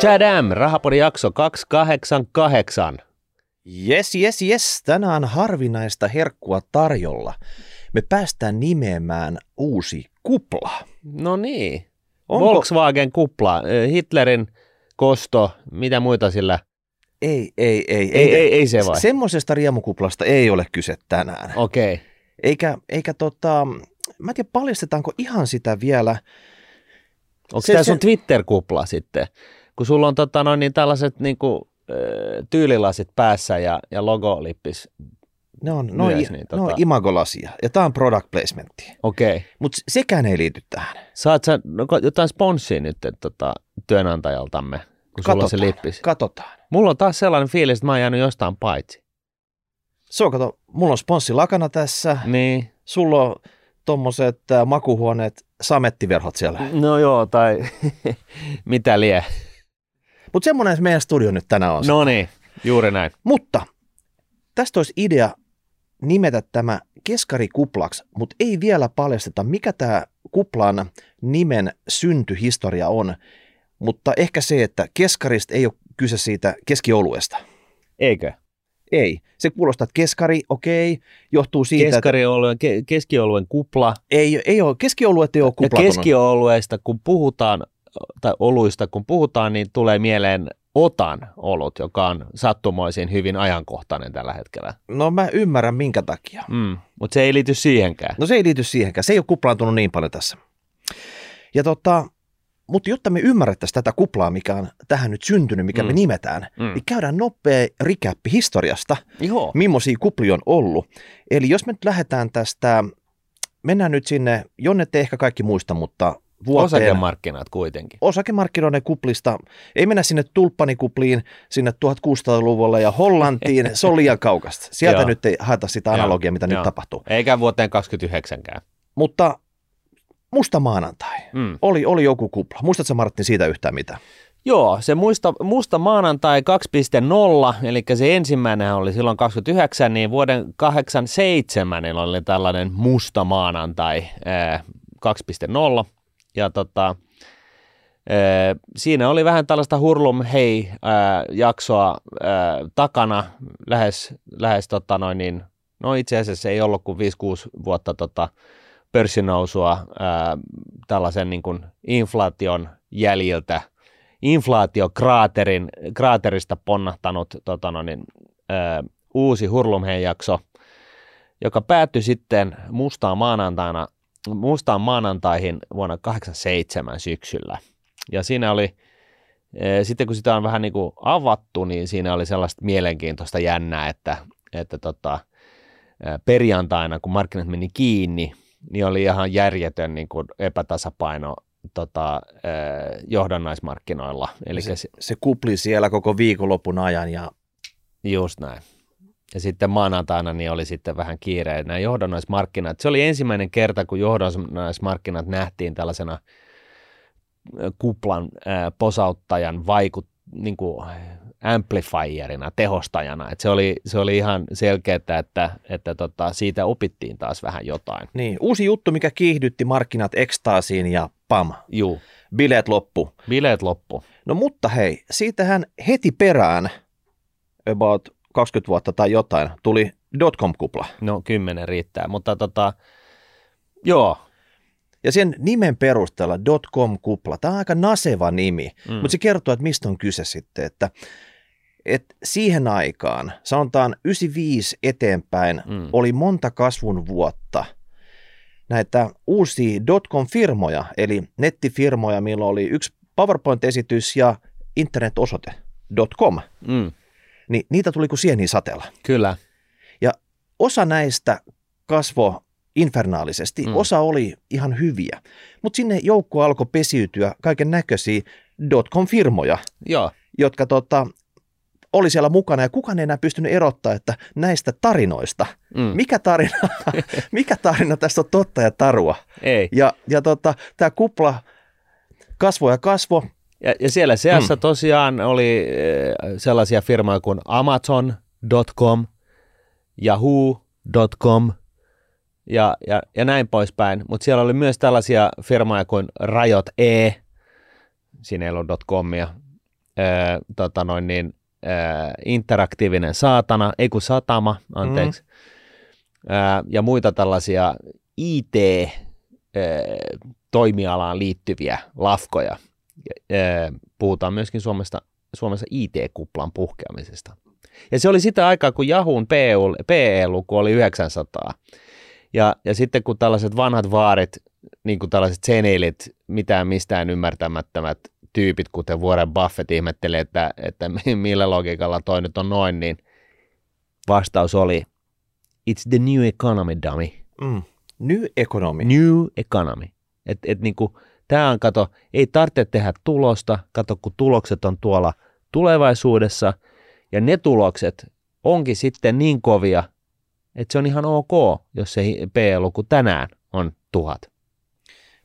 Chadam, Rahapodin jakso 288. Yes, yes, yes. Tänään harvinaista herkkua tarjolla. Me päästään nimeämään uusi kupla. No niin. Onko- Volkswagen kupla, eh, Hitlerin kosto, mitä muita sillä? Ei, ei, ei. Ei, ei, ei se vai? Semmoisesta riemukuplasta ei ole kyse tänään. Okei. Okay. Eikä, eikä tota, mä en tiedä paljastetaanko ihan sitä vielä. Onko Se- tämä se- sun Twitter-kupla sitten? Kun sulla on tota, noin, niin tällaiset niinku, äh, tyylilasit päässä ja, ja logolippis. Ne on, ne on, Myös, niin tota- imagolasia ja tämä on product placementti. Okei. Okay. Mutta sekään ei liity tähän. Saat sä no, jotain sponssia nyt et, tota, työnantajaltamme, kun sulla on se Katsotaan, lippis? Katsotaan. Mulla on taas sellainen fiilis, että mä oon jäänyt jostain paitsi. Se on, kato, mulla on sponssi lakana tässä. Niin. Sulla on tommoset äh, makuhuoneet, samettiverhot siellä. No joo, tai mitä lie. Mutta semmoinen se meidän studio nyt tänään on. No niin, juuri näin. Mutta tästä olisi idea nimetä tämä keskarikuplaksi, mutta ei vielä paljasteta, mikä tämä kuplan nimen syntyhistoria on. Mutta ehkä se, että keskarista ei ole kyse siitä keskioluesta. Eikö? Ei. Se kuulostaa, että keskari, okei, johtuu siitä, että Keskioluen, ke, keskioluen kupla. ei, ei ole, keskioluet ei ole Ja kuplatunut. keskiolueesta, kun puhutaan, tai oluista kun puhutaan, niin tulee mieleen otan olut, joka on sattumoisin hyvin ajankohtainen tällä hetkellä. No mä ymmärrän minkä takia. Mm, mutta se ei liity siihenkään. No se ei liity siihenkään. Se ei ole kuplaantunut niin paljon tässä. Ja tota, mutta jotta me ymmärrettäisiin tätä kuplaa, mikä on tähän nyt syntynyt, mikä mm. me nimetään, Mm. niin käydään nopea rikäppi historiasta, Joo. millaisia kuplia on ollut. Eli jos me nyt lähdetään tästä, mennään nyt sinne, jonne te ehkä kaikki muista, mutta vuoteen Osakemarkkinat kuitenkin. osakemarkkinoiden kuplista, ei mennä sinne tulppanikupliin, sinne 1600-luvulle ja Hollantiin, se on liian kaukasta. Sieltä Joo. nyt ei haeta sitä analogiaa, mitä nyt Joo. tapahtuu. Eikä vuoteen 29kään. Mutta musta maanantai. Mm. Oli, oli joku kupla. Muistatko Martin siitä yhtään mitään? Joo, se muista, musta maanantai 2.0, eli se ensimmäinen oli silloin 29, niin vuoden 87 oli tällainen musta maanantai ää, 2.0. Ja tota, siinä oli vähän tällaista hurlum hei jaksoa takana, lähes, lähes tota noin niin, no itse asiassa ei ollut kuin 5-6 vuotta tota, pörssinousua tällaisen niin kuin inflaation jäljiltä, inflaatiokraaterin, kraaterista ponnahtanut tota no niin, uusi Hurlumheen jakso, joka päättyi sitten mustaan maanantaina, mustaan maanantaihin vuonna 87 syksyllä. Ja siinä oli, ää, sitten kun sitä on vähän niin kuin avattu, niin siinä oli sellaista mielenkiintoista jännää, että, että tota, ää, perjantaina, kun markkinat meni kiinni, niin oli ihan järjetön niin kuin epätasapaino tota, ää, johdannaismarkkinoilla. Eli se, se, se kupli siellä koko viikonlopun ajan ja just näin. Ja sitten maanantaina niin oli sitten vähän kiire nämä johdannaismarkkinat. Se oli ensimmäinen kerta, kun johdannaismarkkinat nähtiin tällaisena kuplan ää, posauttajan vaikut, niin kuin amplifierina, tehostajana. Et se, oli, se oli ihan selkeää, että, että tota, siitä opittiin taas vähän jotain. niin, uusi juttu, mikä kiihdytti markkinat ekstaasiin ja pam, Juu, bileet loppu. bileet loppu. No mutta hei, siitähän heti perään, about 20 vuotta tai jotain, tuli dotcom-kupla. No kymmenen riittää, mutta tota, joo, Ja sen nimen perusteella dotcom-kupla, tämä on aika naseva nimi, Mm. mutta se kertoo, että mistä on kyse sitten, että, että siihen aikaan, sanotaan 95 eteenpäin, Mm. oli monta kasvun vuotta näitä uusia dotcom-firmoja, eli nettifirmoja, millä oli yksi PowerPoint-esitys ja internet-osoite .com, mm, niin niitä tuli kuin sieniä sateella. kyllä, Osa näistä kasvo infernaalisesti, Mm. osa oli ihan hyviä, mutta sinne joukko alkoi pesiytyä kaiken näköisiä dotcom-firmoja, joo, jotka tota, oli siellä mukana ja kukaan ei enää pystynyt erottaa, että näistä tarinoista, mm. mikä tarina, mikä tarina tästä on totta ja tarua. ei. Ja, ja tota, tämä kupla kasvo ja kasvo, Ja, ja siellä seassa mm. tosiaan oli eh, sellaisia firmoja kuin Amazon.com, Yahoo.com ja, ja, ja näin poispäin. Mutta siellä oli myös tällaisia firmoja kuin Riot E, siinä ei ollut .comia, ää, tota noin niin, ää, interaktiivinen saatana, ei kun satama, anteeksi, mm. ää, ja muita tällaisia IT-toimialaan liittyviä lafkoja. Puhutaan myöskin Suomesta, Suomessa IT-kuplan puhkeamisesta. Ja se oli sitä aikaa, kun Yahoo'n PE-luku oli 900. Ja, ja sitten kun tällaiset vanhat vaarit, niin kuin tällaiset seneilit, mitään mistään ymmärtämättömät tyypit, kuten Warren Buffett ihmettelee, että, että millä logiikalla toi nyt on noin, niin vastaus oli, it's the new economy, dummy. Mm. New economy. New economy. Et, et niinku, tämä on, kato, ei tarvitse tehdä tulosta, kato, kun tulokset on tuolla tulevaisuudessa, ja ne tulokset onkin sitten niin kovia, että se on ihan ok, jos se P-luku tänään on tuhat.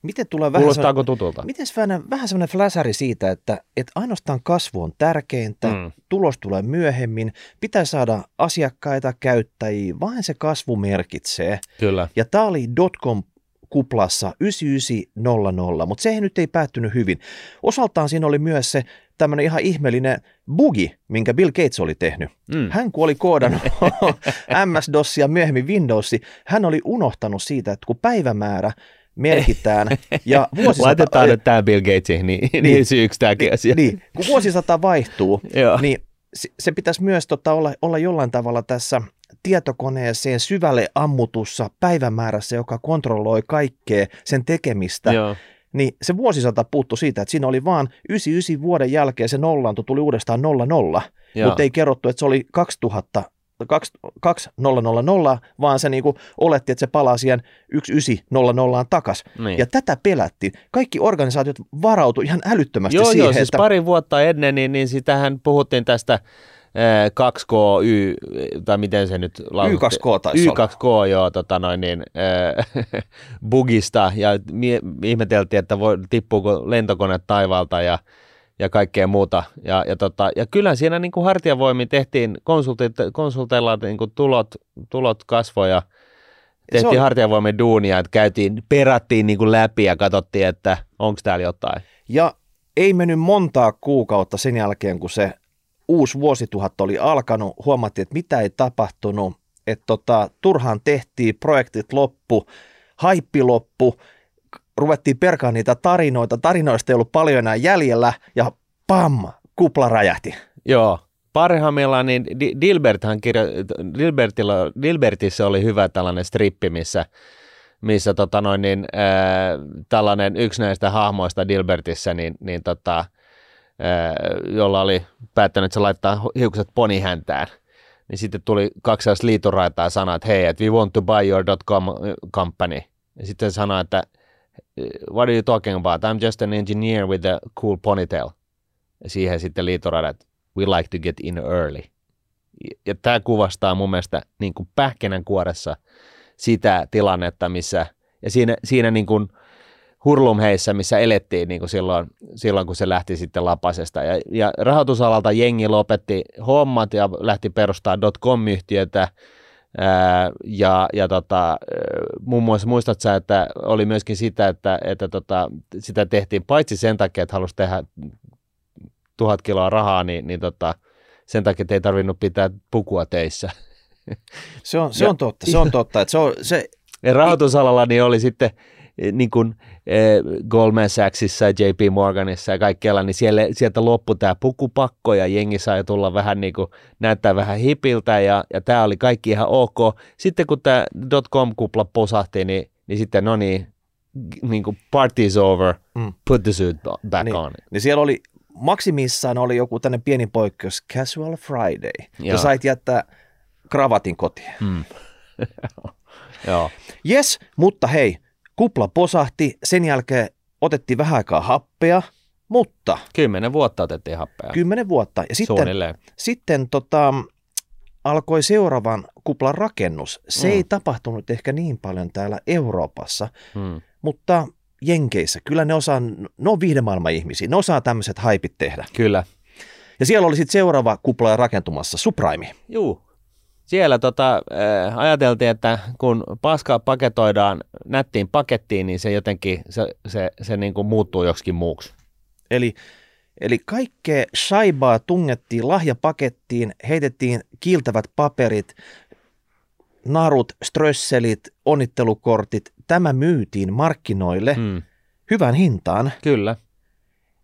Miten tulee vähän Kuulostaako tutulta? Miten vähän, vähän semmoinen fläsäri siitä, että, että ainoastaan kasvu on tärkeintä, mm. tulos tulee myöhemmin, pitää saada asiakkaita, käyttäjiä, vain se kasvu merkitsee. Kyllä. Ja tämä oli dotcom kuplassa 9900, mutta se nyt ei päättynyt hyvin. Osaltaan siinä oli myös se tämmöinen ihan ihmeellinen bugi, minkä Bill Gates oli tehnyt. Mm. Hän kun oli koodannut MS-DOS ja myöhemmin Windowsi, hän oli unohtanut siitä, että kun päivämäärä merkitään. Ja vuosisata, Laitetaan nyt tämä Bill Gatesiin, niin, niin, niin syyksi tämäkin asia. Niin, kun vuosisata vaihtuu, niin se, se pitäisi myös tota, olla, olla jollain tavalla tässä tietokoneeseen syvälle ammutussa päivämäärässä, joka kontrolloi kaikkea sen tekemistä. Joo. Niin se vuosisata puuttu siitä, että siinä oli vaan 99 vuoden jälkeen se nollaantu tuli uudestaan 00, mutta ei kerrottu, että se oli 2000 2000, vaan se niinku oletti, että se palaa siihen 1900 takas. Niin. Ja tätä pelättiin. Kaikki organisaatiot varautu ihan älyttömästi joo, siihen. Joo, siis että... pari vuotta ennen, niin, niin sitähän puhuttiin tästä 2K, Y, tai miten se nyt lausutti? Y2K taisi Y2K, olla. joo, tota noin niin, äh, bugista, ja mie- ihmeteltiin, että voi, tippuuko lentokone taivaalta, ja ja kaikkea muuta. Ja, ja, tota, ja kyllä siinä niin kuin hartiavoimin tehtiin, konsulteilla niin kuin tulot, tulot kasvoja, tehtiin on... hartiavoimin duunia, että käytiin, perattiin niin kuin läpi ja katsottiin, että onko täällä jotain. Ja ei mennyt montaa kuukautta sen jälkeen, kun se uusi vuosituhat oli alkanut, huomattiin, että mitä ei tapahtunut, että tota, turhaan tehtiin, projektit loppu, haippi loppu, ruvettiin perkaan niitä tarinoita, tarinoista ei ollut paljon enää jäljellä ja pam, kupla räjähti. Joo, parhaimmillaan niin Dilberthan kirjo, Dilbertilla, Dilbertissä oli hyvä tällainen strippi, missä, missä tota noin, niin, äh, tällainen yksi näistä hahmoista Dilbertissä, niin, niin tota, jolla oli päättänyt, että se laittaa hiukset ponihäntään, niin sitten tuli kaksi liitoraitaa sanoa, että hei, että we want to buy your .com company. Ja sitten sanoi, että what are you talking about? I'm just an engineer with a cool ponytail. Ja siihen sitten liitoradat, we like to get in early. Ja tämä kuvastaa mun mielestä niin kuin pähkinänkuoressa sitä tilannetta, missä, ja siinä, siinä niin kuin hurlumheissä, missä elettiin niin kuin silloin, silloin, kun se lähti sitten lapasesta. Ja, ja rahoitusalalta jengi lopetti hommat ja lähti perustamaan dotcom-yhtiötä, Ää, ja, ja tota, muun muassa muistat sä, että oli myöskin sitä, että, että tota, sitä tehtiin paitsi sen takia, että halusi tehdä tuhat kiloa rahaa, niin, niin tota, sen takia, että ei tarvinnut pitää pukua teissä. Se on, se on totta, se on totta. Että se on, se... Ja rahoitusalalla niin oli sitten niin kuin eh, Goldman Sachsissa ja JP Morganissa ja kaikkialla, niin siellä, sieltä loppui tämä pukupakko ja jengi sai tulla vähän niin kuin, näyttää vähän hipiltä ja, ja tämä oli kaikki ihan ok. Sitten kun tämä dotcom-kupla posahti, niin, niin sitten no niin, niin kuin party's over, mm. put the suit back niin, on. Niin siellä oli maksimissaan oli joku tänne pieni poikkeus, Casual Friday. Ja sait jättää kravatin kotiin. Mm. Joo. Yes, mutta hei, Kupla posahti, sen jälkeen otettiin vähän aikaa happea, mutta... Kymmenen vuotta otettiin happea. Kymmenen vuotta. Ja sitten, sitten tota, alkoi seuraavan kuplan rakennus. Se mm. ei tapahtunut ehkä niin paljon täällä Euroopassa, mm. mutta Jenkeissä, kyllä ne osaa, ne on viihdemaailman ihmisiä, ne osaa tämmöiset haipit tehdä. Kyllä. Ja siellä oli sitten seuraava kupla rakentumassa, Suprime. Juu, siellä tota, äh, ajateltiin, että kun paska paketoidaan nättiin pakettiin, niin se jotenkin se, se, se niin kuin muuttuu joksikin muuksi. Eli Eli kaikkea shaibaa tungettiin lahjapakettiin, heitettiin kiiltävät paperit, narut, strösselit, onnittelukortit. Tämä myytiin markkinoille Mm, hyvän hintaan. kyllä.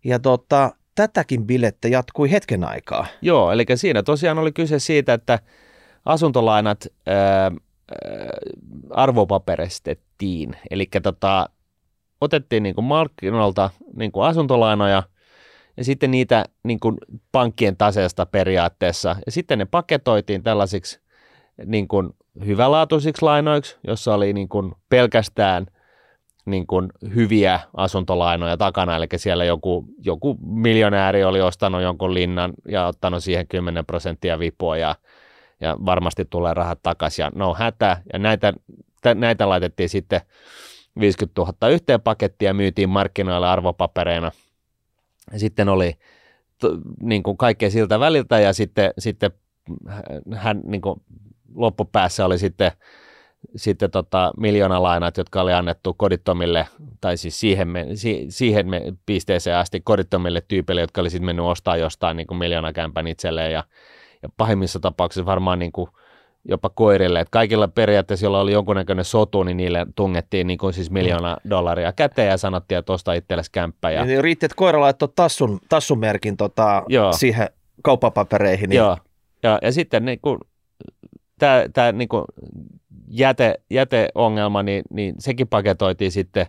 Ja tota, tätäkin bilettä jatkui hetken aikaa. Joo, eli siinä tosiaan oli kyse siitä, että asuntolainat ää, arvopaperistettiin. Eli tota, otettiin niin kuin markkinoilta niin kuin asuntolainoja ja sitten niitä niin kuin pankkien taseesta periaatteessa. Ja sitten ne paketoitiin tällaisiksi niin kuin hyvälaatuisiksi lainoiksi, jossa oli niin kuin pelkästään niin kuin hyviä asuntolainoja takana, eli siellä joku, joku miljonääri oli ostanut jonkun linnan ja ottanut siihen 10 prosenttia vipua ja, ja varmasti tulee rahat takaisin ja no hätä. Ja näitä, tä, näitä laitettiin sitten 50 000 yhteen pakettiin ja myytiin markkinoille arvopapereina. Sitten oli t- niin kuin kaikkea siltä väliltä ja sitten, sitten hän niin kuin loppupäässä oli sitten sitten tota, miljoonalainat, jotka oli annettu kodittomille, tai siis siihen, me, si, siihen me, pisteeseen asti kodittomille tyypeille, jotka oli sitten mennyt ostaa jostain niin kuin miljoonakämpän itselleen, ja, ja pahimmissa tapauksissa varmaan niin kuin jopa koirille, että kaikilla periaatteessa, joilla oli jonkunnäköinen sotu, niin niille tungettiin niin kuin siis miljoona dollaria käteen ja sanottiin, että osta itsellesi kämppä. Ja, Ja riitti, että koira laittoi tassun, tassumerkin tota, Joo. siihen kauppapapereihin. Niin Joo, ja, ja sitten niin kuin, tämä, tämä niin kuin jäte, jäteongelma, niin, niin sekin paketoitiin sitten.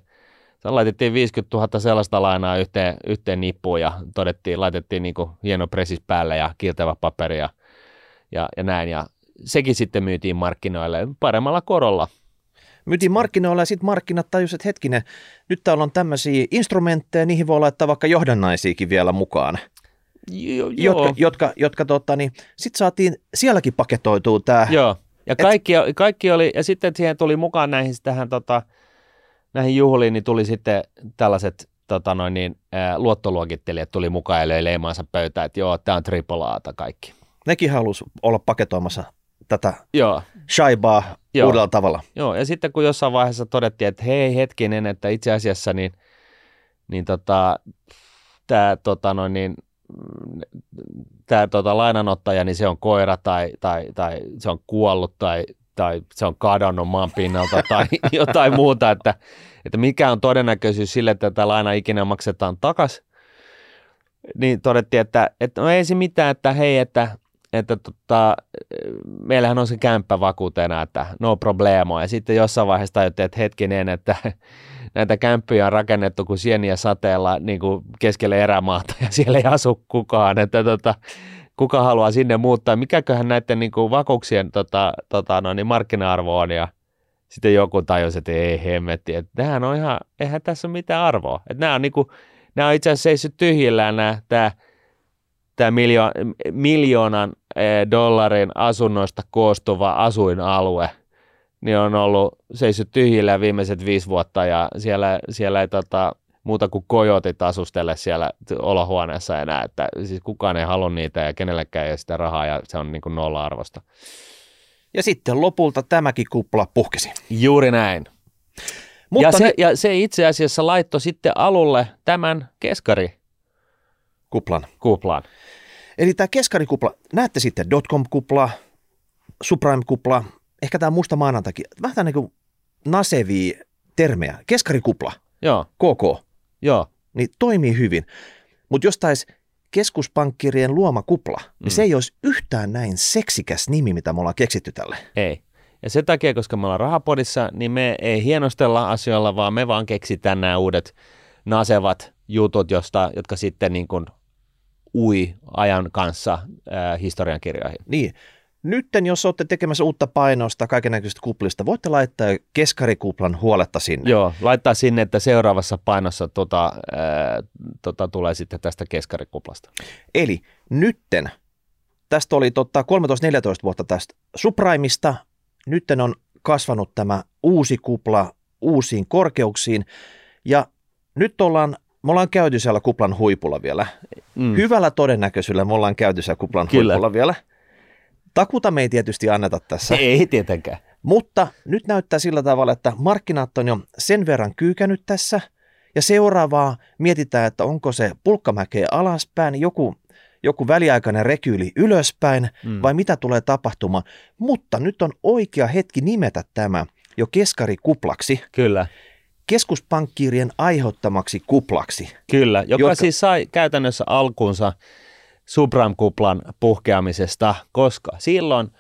Se laitettiin 50 000 sellaista lainaa yhteen, yhteen nippuun ja todettiin, laitettiin niin kuin hieno presis päälle ja kiiltävä paperi ja, ja, ja näin. Ja sekin sitten myytiin markkinoille paremmalla korolla. Myytiin markkinoilla ja sitten markkinat tajusivat, että hetkinen, nyt täällä on tämmöisiä instrumentteja, niihin voi laittaa vaikka johdannaisiakin vielä mukaan. Jo, Jotka, jotka, jotka tota, niin, sitten saatiin sielläkin paketoituu tämä. Joo, ja kaikki, kaikki oli, ja sitten siihen tuli mukaan näihin, tähän, tota, näihin juhliin, niin tuli sitten tällaiset tota noin niin, ää, luottoluokittelijat tuli mukaan ja löi leimaansa pöytään, että joo, tämä on triple Ata kaikki. Nekin halusi olla paketoimassa tätä Joo, shaibaa Joo. uudella tavalla. joo, ja sitten kun jossain vaiheessa todettiin, että hei hetkinen, että itse asiassa niin, niin tota, tämä tota noin niin, tota, lainanottaja, niin se on koira tai, tai, tai se on kuollut tai, tai se on kadonnut maan pinnalta tai jotain muuta, että, että mikä on todennäköisyys sille, että tätä laina ikinä maksetaan takaisin. Niin todettiin, että, että no ei se mitään, että hei, että, että tota, meillähän on se kämppä vakuutena, että no problemo. Ja sitten jossain vaiheessa tajuttiin, että hetkinen, että näitä kämppyjä on rakennettu kuin sieniä sateella niin kuin keskelle erämaata ja siellä ei asu kukaan, että tota, kuka haluaa sinne muuttaa, mikäköhän näiden niin kuin vakuuksien tota, tota, no, niin markkina-arvo on ja sitten joku tajusi, että ei hemmetti, että tämähän on ihan, eihän tässä ole mitään arvoa. Että nämä on, niin kuin, nämä on itse asiassa seissyt tyhjillään nämä, tämä, tämä miljo, miljoonan dollarin asunnoista koostuva asuinalue, niin on ollut seissyt tyhjillään viimeiset viisi vuotta ja siellä, siellä ei tota, muuta kuin kojotit asustele siellä olohuoneessa enää, että siis kukaan ei halua niitä ja kenellekään ei ole sitä rahaa ja se on niin kuin nolla-arvosta. Ja sitten lopulta tämäkin kupla puhkesi. Juuri näin. Mutta ja, se, ja se itse asiassa laittoi sitten alulle tämän keskari kuplan. kuplaan. Eli tämä keskarikupla, näette sitten dotcom-kupla, subprime-kupla, ehkä tämä musta maanantakin, vähän niin kuin nasevia termejä. Keskarikupla, Joo, KK, joo, niin toimii hyvin. Mutta jos taisi keskuspankkirien luoma kupla, niin Mm. se ei olisi yhtään näin seksikäs nimi, mitä me ollaan keksitty tälle. ei. Ja sen takia, koska me ollaan rahapodissa, niin me ei hienostella asioilla, vaan me vaan keksitään nämä uudet nasevat jutut, josta, jotka sitten niin kuin ui ajan kanssa äh, historiankirjoihin. Niin, nytten jos olette tekemässä uutta painosta kaikenlaisista kuplista, voitte laittaa keskarikuplan huoletta sinne. Joo, laittaa sinne, että seuraavassa painossa tota, ää, tota, tulee sitten tästä keskarikuplasta. Eli nytten, tästä oli totta 13-14 vuotta tästä subprimeista, nytten on kasvanut tämä uusi kupla uusiin korkeuksiin ja nyt ollaan, me ollaan käyty siellä kuplan huipulla vielä. Mm. Hyvällä todennäköisyydellä me ollaan käyty siellä kuplan Kyllä. huipulla vielä. Takuta me ei tietysti anneta tässä, Ei tietenkään. mutta nyt näyttää sillä tavalla, että markkinat on jo sen verran kyykännyt tässä ja seuraavaa mietitään, että onko se pulkkamäkeä alaspäin, joku, joku väliaikainen rekyyli ylöspäin mm. vai mitä tulee tapahtumaan. Mutta nyt on oikea hetki nimetä tämä jo keskarikuplaksi. Kyllä. Keskuspankkiirien aiheuttamaksi kuplaksi. Kyllä, joka jotka... siis sai käytännössä alkunsa subprime-kuplan puhkeamisesta, koska silloin –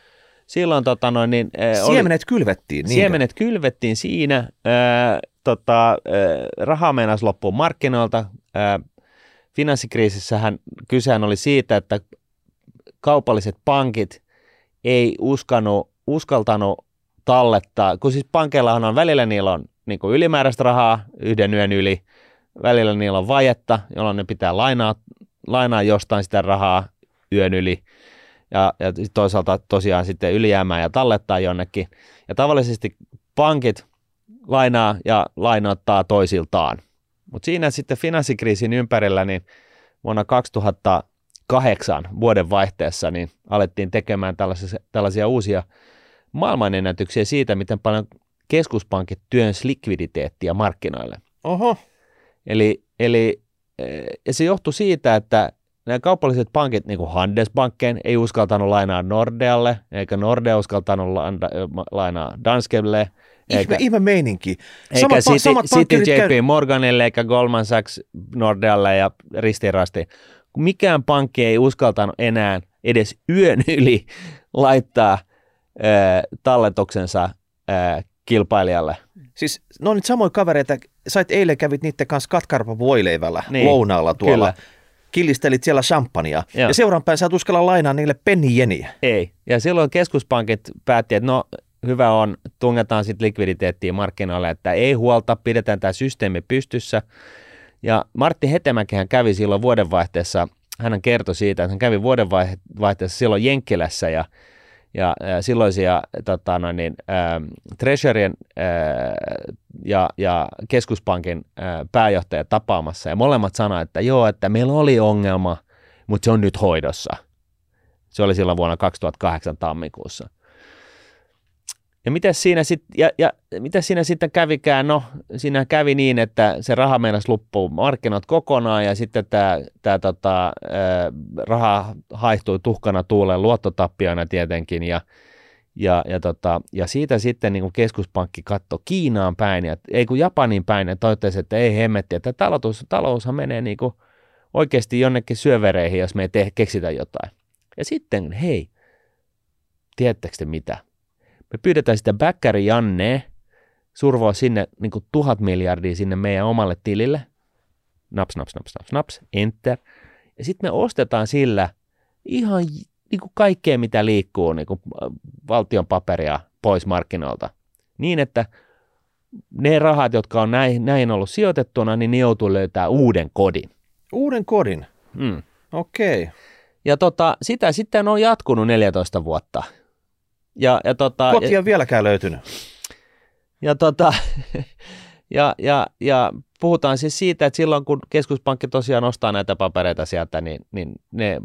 silloin tota noin, niin, Siemenet oli, kylvettiin. Niinkö? Siemenet kylvettiin siinä. Ää, tota, ää, rahaa meinasi loppua markkinoilta. Ää, finanssikriisissähän kysehän oli siitä, että kaupalliset pankit ei uskanut, uskaltanut tallettaa, kun siis pankeillahan on välillä niillä on niin kuin ylimääräistä rahaa yhden yön yli, välillä niillä on vajetta, jolloin ne pitää lainaa, lainaa jostain sitä rahaa yön yli ja, ja toisaalta tosiaan sitten ylijäämää ja tallettaa jonnekin. Ja tavallisesti pankit lainaa ja lainoittaa toisiltaan. Mutta siinä sitten finanssikriisin ympärillä, niin vuonna 2008 vuoden vaihteessa niin alettiin tekemään tällaisia, tällaisia uusia maailmanennätyksiä siitä, miten paljon keskuspankit työns likviditeettiä markkinoille. Oho. Eli, eli eh, ja se johtui siitä, että nämä kaupalliset pankit, niin kuin Handelsbanken, ei uskaltanut lainaa Nordealle, eikä Nordea uskaltanut lainaa Danskelle. Eikä, ihme, ihme meininki. Eikä City, samat City JP käy... Morganille eikä Goldman Sachs Nordealle ja ristirasti. Mikään pankki ei uskaltanut enää edes yön yli laittaa äh, talletuksensa äh, kilpailijalle. Siis ne on nyt samoja kavereita, sait eilen kävit niiden kanssa katkarpa voileivällä niin, lounaalla tuolla. Kyllä killistelit siellä champagnea. Joo. Ja seuraan päin sä et uskalla lainaa niille pennijeniä. Ei. Ja silloin keskuspankit päätti, että no hyvä on, tungetaan sitten likviditeettiin markkinoille, että ei huolta, pidetään tämä systeemi pystyssä. Ja Martti Hetemäkihän kävi silloin vuodenvaihteessa, hän kertoi siitä, että hän kävi vuodenvaihteessa silloin Jenkkilässä ja ja, silloisia tota, noin, niin, äh, Treasurien äh, ja, ja keskuspankin äh, pääjohtaja tapaamassa ja molemmat sanoivat, että joo, että meillä oli ongelma, mutta se on nyt hoidossa. Se oli silloin vuonna 2008 tammikuussa. Ja miten siinä, sit, ja, ja miten siinä sitten kävikään? No, siinä kävi niin, että se raha meinasi loppua markkinat kokonaan ja sitten tämä, tämä tota, raha haihtui tuhkana tuuleen luottotappiona tietenkin ja, ja, ja, tota, ja siitä sitten niin kuin keskuspankki katsoi Kiinaan päin, ja, ei kun Japanin päin, ja totesi, että ei hemmetti, että talous, taloushan menee niin kuin oikeasti jonnekin syövereihin, jos me ei tee, keksitä jotain. Ja sitten, hei, tiedättekö te mitä? Me pyydetään sitä backäri Janne survoa sinne niin kuin tuhat miljardia sinne meidän omalle tilille. Naps, naps, naps, naps, naps, enter. Ja sitten me ostetaan sillä ihan niin kuin kaikkea, mitä liikkuu niin kuin äh, valtion paperia pois markkinoilta. Niin, että ne rahat, jotka on näin, näin ollut sijoitettuna, niin ne joutuu löytää uuden kodin. Uuden kodin? Mm. Okei. Okay. Ja tota, sitä sitten on jatkunut 14 vuotta. Ja, ja tota, Kotia on vieläkään löytynyt. Ja, tota, ja, ja, ja puhutaan siis siitä, että silloin kun keskuspankki tosiaan ostaa näitä papereita sieltä, niin, niin ne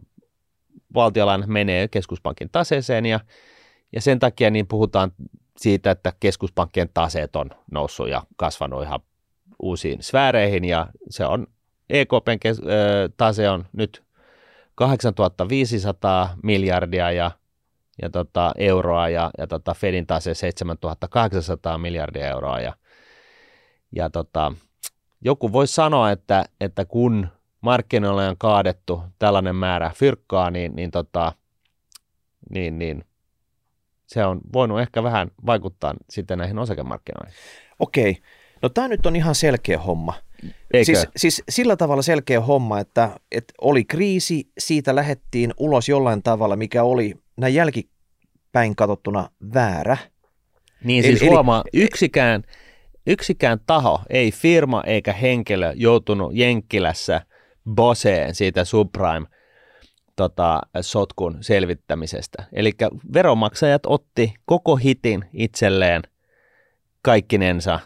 valtiolainat menee keskuspankin taseeseen ja, ja sen takia niin puhutaan siitä, että keskuspankkien taseet on noussut ja kasvanut ihan uusiin sfääreihin ja se on EKPn kes- tase on nyt 8500 miljardia ja ja tota, euroa ja, ja tota Fedin taas se 7800 miljardia euroa. Ja, ja tota, joku voisi sanoa, että, että kun markkinoille on kaadettu tällainen määrä fyrkkaa, niin, niin, tota, niin, niin se on voinut ehkä vähän vaikuttaa sitten näihin osakemarkkinoihin. Okei, no tämä nyt on ihan selkeä homma. Eikö? Siis, siis sillä tavalla selkeä homma, että, että oli kriisi, siitä lähettiin ulos jollain tavalla, mikä oli näin jälkipäin katsottuna väärä. Niin eli, siis huomaa, eli, yksikään, yksikään taho, ei firma eikä henkilö joutunut Jenkkilässä boseen siitä subprime tota, sotkun selvittämisestä. Eli veronmaksajat otti koko hitin itselleen kaikkinensa,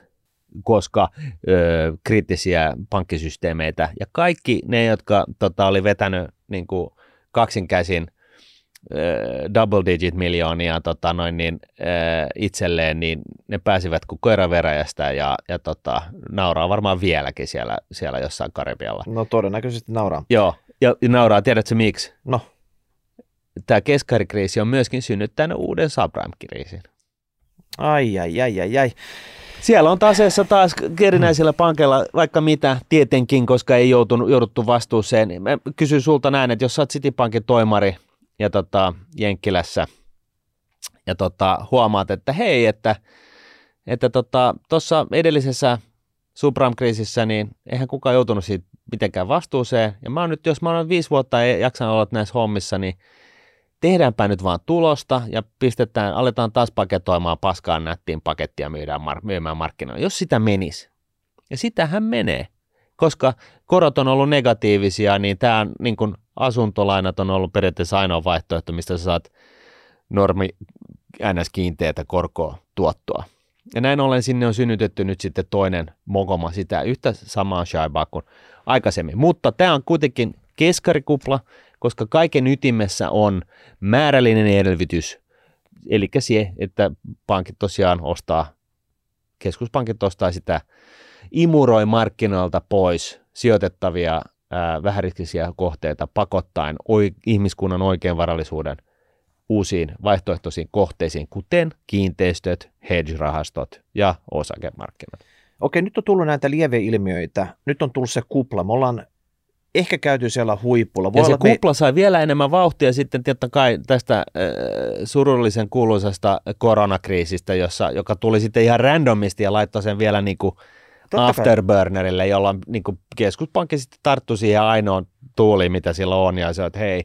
koska ö, kriittisiä pankkisysteemeitä ja kaikki ne, jotka tota, oli vetänyt niin kuin kaksinkäsin – double digit miljoonia tota, noin niin, äh, itselleen, niin ne pääsivät kuin koiraveräjästä ja, ja tota, nauraa varmaan vieläkin siellä, siellä jossain Karibialla. No todennäköisesti nauraa. Joo, ja, ja nauraa, tiedätkö miksi? No. Tämä keskarikriisi on myöskin synnyttänyt uuden subprime-kriisin. Ai, ai, ai, ai, ai. Siellä on taseessa taas erinäisillä pankeilla vaikka mitä, tietenkin, koska ei joutunut, jouduttu vastuuseen. Mä kysyn sulta näin, että jos sä oot Citibankin toimari ja tota, Jenkkilässä ja tota, huomaat, että hei, että että tota, edellisessä subprime-kriisissä, niin eihän kukaan joutunut siitä mitenkään vastuuseen. Ja mä oon nyt, jos mä oon viisi vuotta jaksanut olla näissä hommissa, niin tehdäänpä nyt vaan tulosta ja pistetään, aletaan taas paketoimaan paskaan nättiin pakettia myydään mar- myymään markkinoilla. Jos sitä menisi, ja sitähän menee, koska korot on ollut negatiivisia, niin tämä niin kun asuntolainat on ollut periaatteessa ainoa vaihtoehto, mistä sä saat normi ns. kiinteätä korkoa tuottoa. Ja näin ollen sinne on synnytetty nyt sitten toinen mogoma sitä yhtä samaa shaibaa kuin aikaisemmin. Mutta tämä on kuitenkin keskarikupla, koska kaiken ytimessä on määrällinen elvytys, eli se, että pankit tosiaan ostaa, keskuspankit ostaa sitä, imuroi markkinoilta pois sijoitettavia ää, vähäriskisiä kohteita pakottaen oi, ihmiskunnan oikean varallisuuden uusiin vaihtoehtoisiin kohteisiin, kuten kiinteistöt, hedge-rahastot ja osakemarkkinat. Okei, nyt on tullut näitä lieveilmiöitä. Nyt on tullut se kupla. Me ollaan ehkä käyty siellä huipulla. Voi ja se kupla me... sai vielä enemmän vauhtia sitten totta kai tästä äh, surullisen kuuluisesta koronakriisistä, jossa, joka tuli sitten ihan randomisti ja laittoi sen vielä niin kuin afterburnerille, jolla niin kuin keskuspankki sitten tarttui siihen ainoan tuuliin, mitä sillä on, ja se että hei,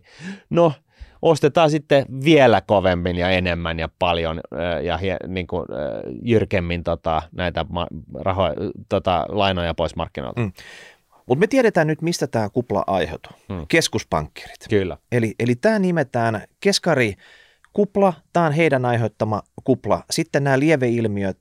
no ostetaan sitten vielä kovemmin ja enemmän ja paljon ja niin kuin, jyrkemmin tota, näitä raho- tota, lainoja pois markkinoilta. Mm. Mutta me tiedetään nyt, mistä tämä kupla aiheutuu. Hmm. Keskuspankkirit. Kyllä. Eli, eli tämä nimetään keskari kupla, tämä on heidän aiheuttama kupla. Sitten nämä lieveilmiöt,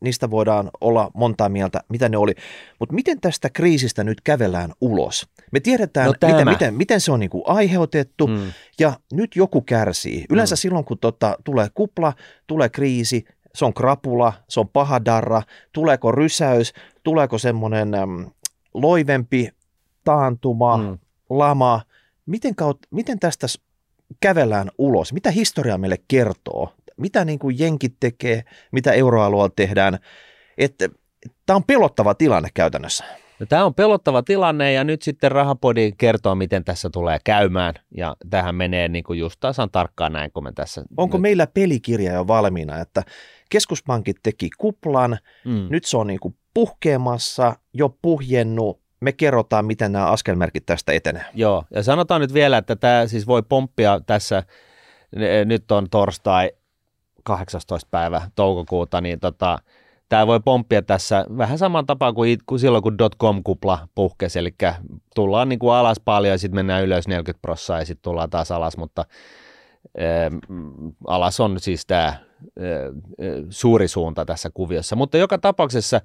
niistä voidaan olla montaa mieltä, mitä ne oli. Mutta miten tästä kriisistä nyt kävellään ulos? Me tiedetään, no miten, miten, miten se on niinku aiheutettu hmm. ja nyt joku kärsii. Yleensä hmm. silloin, kun tota, tulee kupla, tulee kriisi, se on krapula, se on pahadarra, tuleeko rysäys, tuleeko semmoinen loivempi taantuma, mm. lama. Miten, kaut, miten tästä kävellään ulos? Mitä historia meille kertoo? Mitä niin kuin jenkit tekee? Mitä euroalueella tehdään? Että Tämä on pelottava tilanne käytännössä. No, tämä on pelottava tilanne ja nyt sitten Rahapodi kertoo, miten tässä tulee käymään ja tähän menee niin kuin just tasan tarkkaan näin kuin me tässä. Onko nyt... meillä pelikirja jo valmiina, että keskuspankit teki kuplan, mm. nyt se on niin kuin puhkeamassa, jo puhjennut, me kerrotaan, miten nämä askelmerkit tästä etenee. Joo, ja sanotaan nyt vielä, että tämä siis voi pomppia tässä, nyt on torstai 18. päivä toukokuuta, niin tota, tämä voi pomppia tässä vähän saman tapaan kuin, kuin silloin, kun dotcom-kupla puhkesi, eli tullaan niin kuin alas paljon ja sitten mennään ylös 40 prossaa ja sitten tullaan taas alas, mutta äh, alas on siis tämä suuri suunta tässä kuviossa. Mutta joka tapauksessa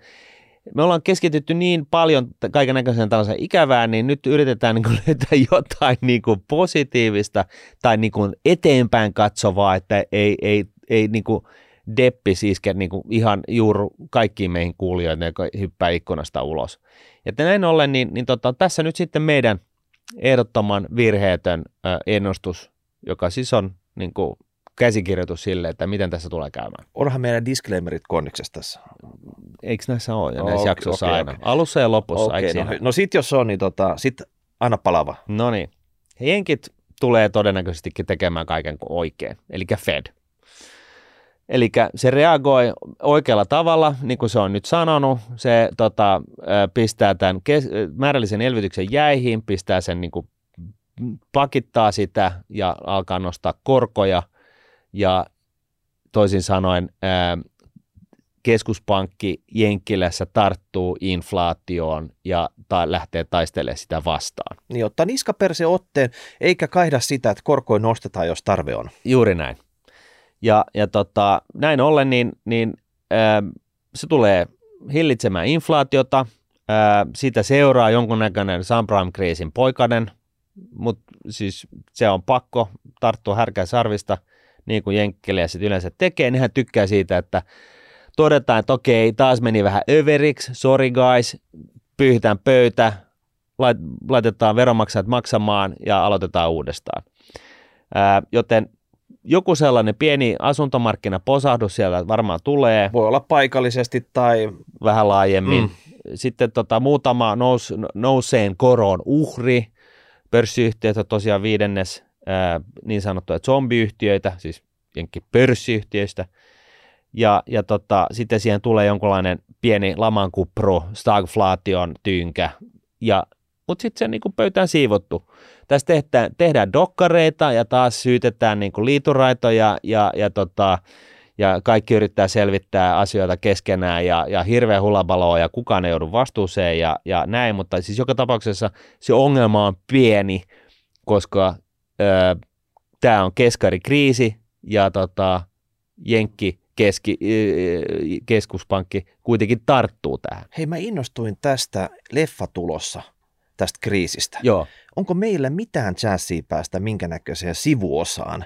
me ollaan keskitytty niin paljon kaiken näköiseen tällaiseen ikävään, niin nyt yritetään niin kuin löytää jotain niin kuin positiivista tai niin kuin eteenpäin katsovaa, että ei, ei, ei niin kuin deppi iske niin kuin ihan juuri kaikkiin meihin kuulijoille, jotka hyppää ikkunasta ulos. Ja näin ollen, niin, niin tota, tässä nyt sitten meidän ehdottoman virheetön ennustus, joka siis on niin kuin käsikirjoitus sille, että miten tässä tulee käymään. Onhan meidän disclaimerit konniksessa tässä. Eikö näissä ole ja näissä okay, jaksoissa okay, aina? Okay. Alussa ja lopussa, okay, no, no sit jos on, niin tota, sit aina palava. No niin. Jenkit tulee todennäköisestikin tekemään kaiken oikein, eli Fed. Eli se reagoi oikealla tavalla, niin kuin se on nyt sanonut. Se tota, pistää tämän kes- määrällisen elvytyksen jäihin, pistää sen niin kuin, pakittaa sitä ja alkaa nostaa korkoja – ja toisin sanoen ää, keskuspankki Jenkkilässä tarttuu inflaatioon ja ta- lähtee taistelemaan sitä vastaan. Niin ottaa niskaperse otteen, eikä kaihda sitä, että korkoja nostetaan, jos tarve on. Juuri näin. Ja, ja tota, näin ollen, niin, niin ää, se tulee hillitsemään inflaatiota, ää, siitä seuraa jonkunnäköinen subprime-kriisin poikainen, mutta siis se on pakko tarttua härkää sarvista, niin kuin jenkkeliä yleensä tekee, niin hän tykkää siitä, että todetaan, että okei, taas meni vähän överiksi, sorry guys, pyyhitään pöytä, laitetaan veronmaksajat maksamaan ja aloitetaan uudestaan. Ää, joten joku sellainen pieni asuntomarkkinaposahdus siellä varmaan tulee. Voi olla paikallisesti tai... Vähän laajemmin. Mm. Sitten tota, muutama nous, nouseen koron uhri. Pörssiyhtiöt on tosiaan viidennes ää, niin sanottuja zombiyhtiöitä, siis jenkin pörssiyhtiöistä. Ja, ja tota, sitten siihen tulee jonkunlainen pieni lamankupro, stagflaation tyynkä. Ja, mutta sitten se niin kuin pöytään siivottu. Tässä tehdään, tehdään dokkareita ja taas syytetään niin kuin liituraitoja ja, ja, tota, ja kaikki yrittää selvittää asioita keskenään ja, ja hirveä hulabaloa ja kukaan ei joudu vastuuseen ja, ja näin, mutta siis joka tapauksessa se ongelma on pieni, koska tämä on keskarikriisi ja tota, Jenkki keski, keskuspankki kuitenkin tarttuu tähän. Hei, mä innostuin tästä leffatulossa tästä kriisistä. Joo. Onko meillä mitään jazzia päästä minkä näköiseen sivuosaan?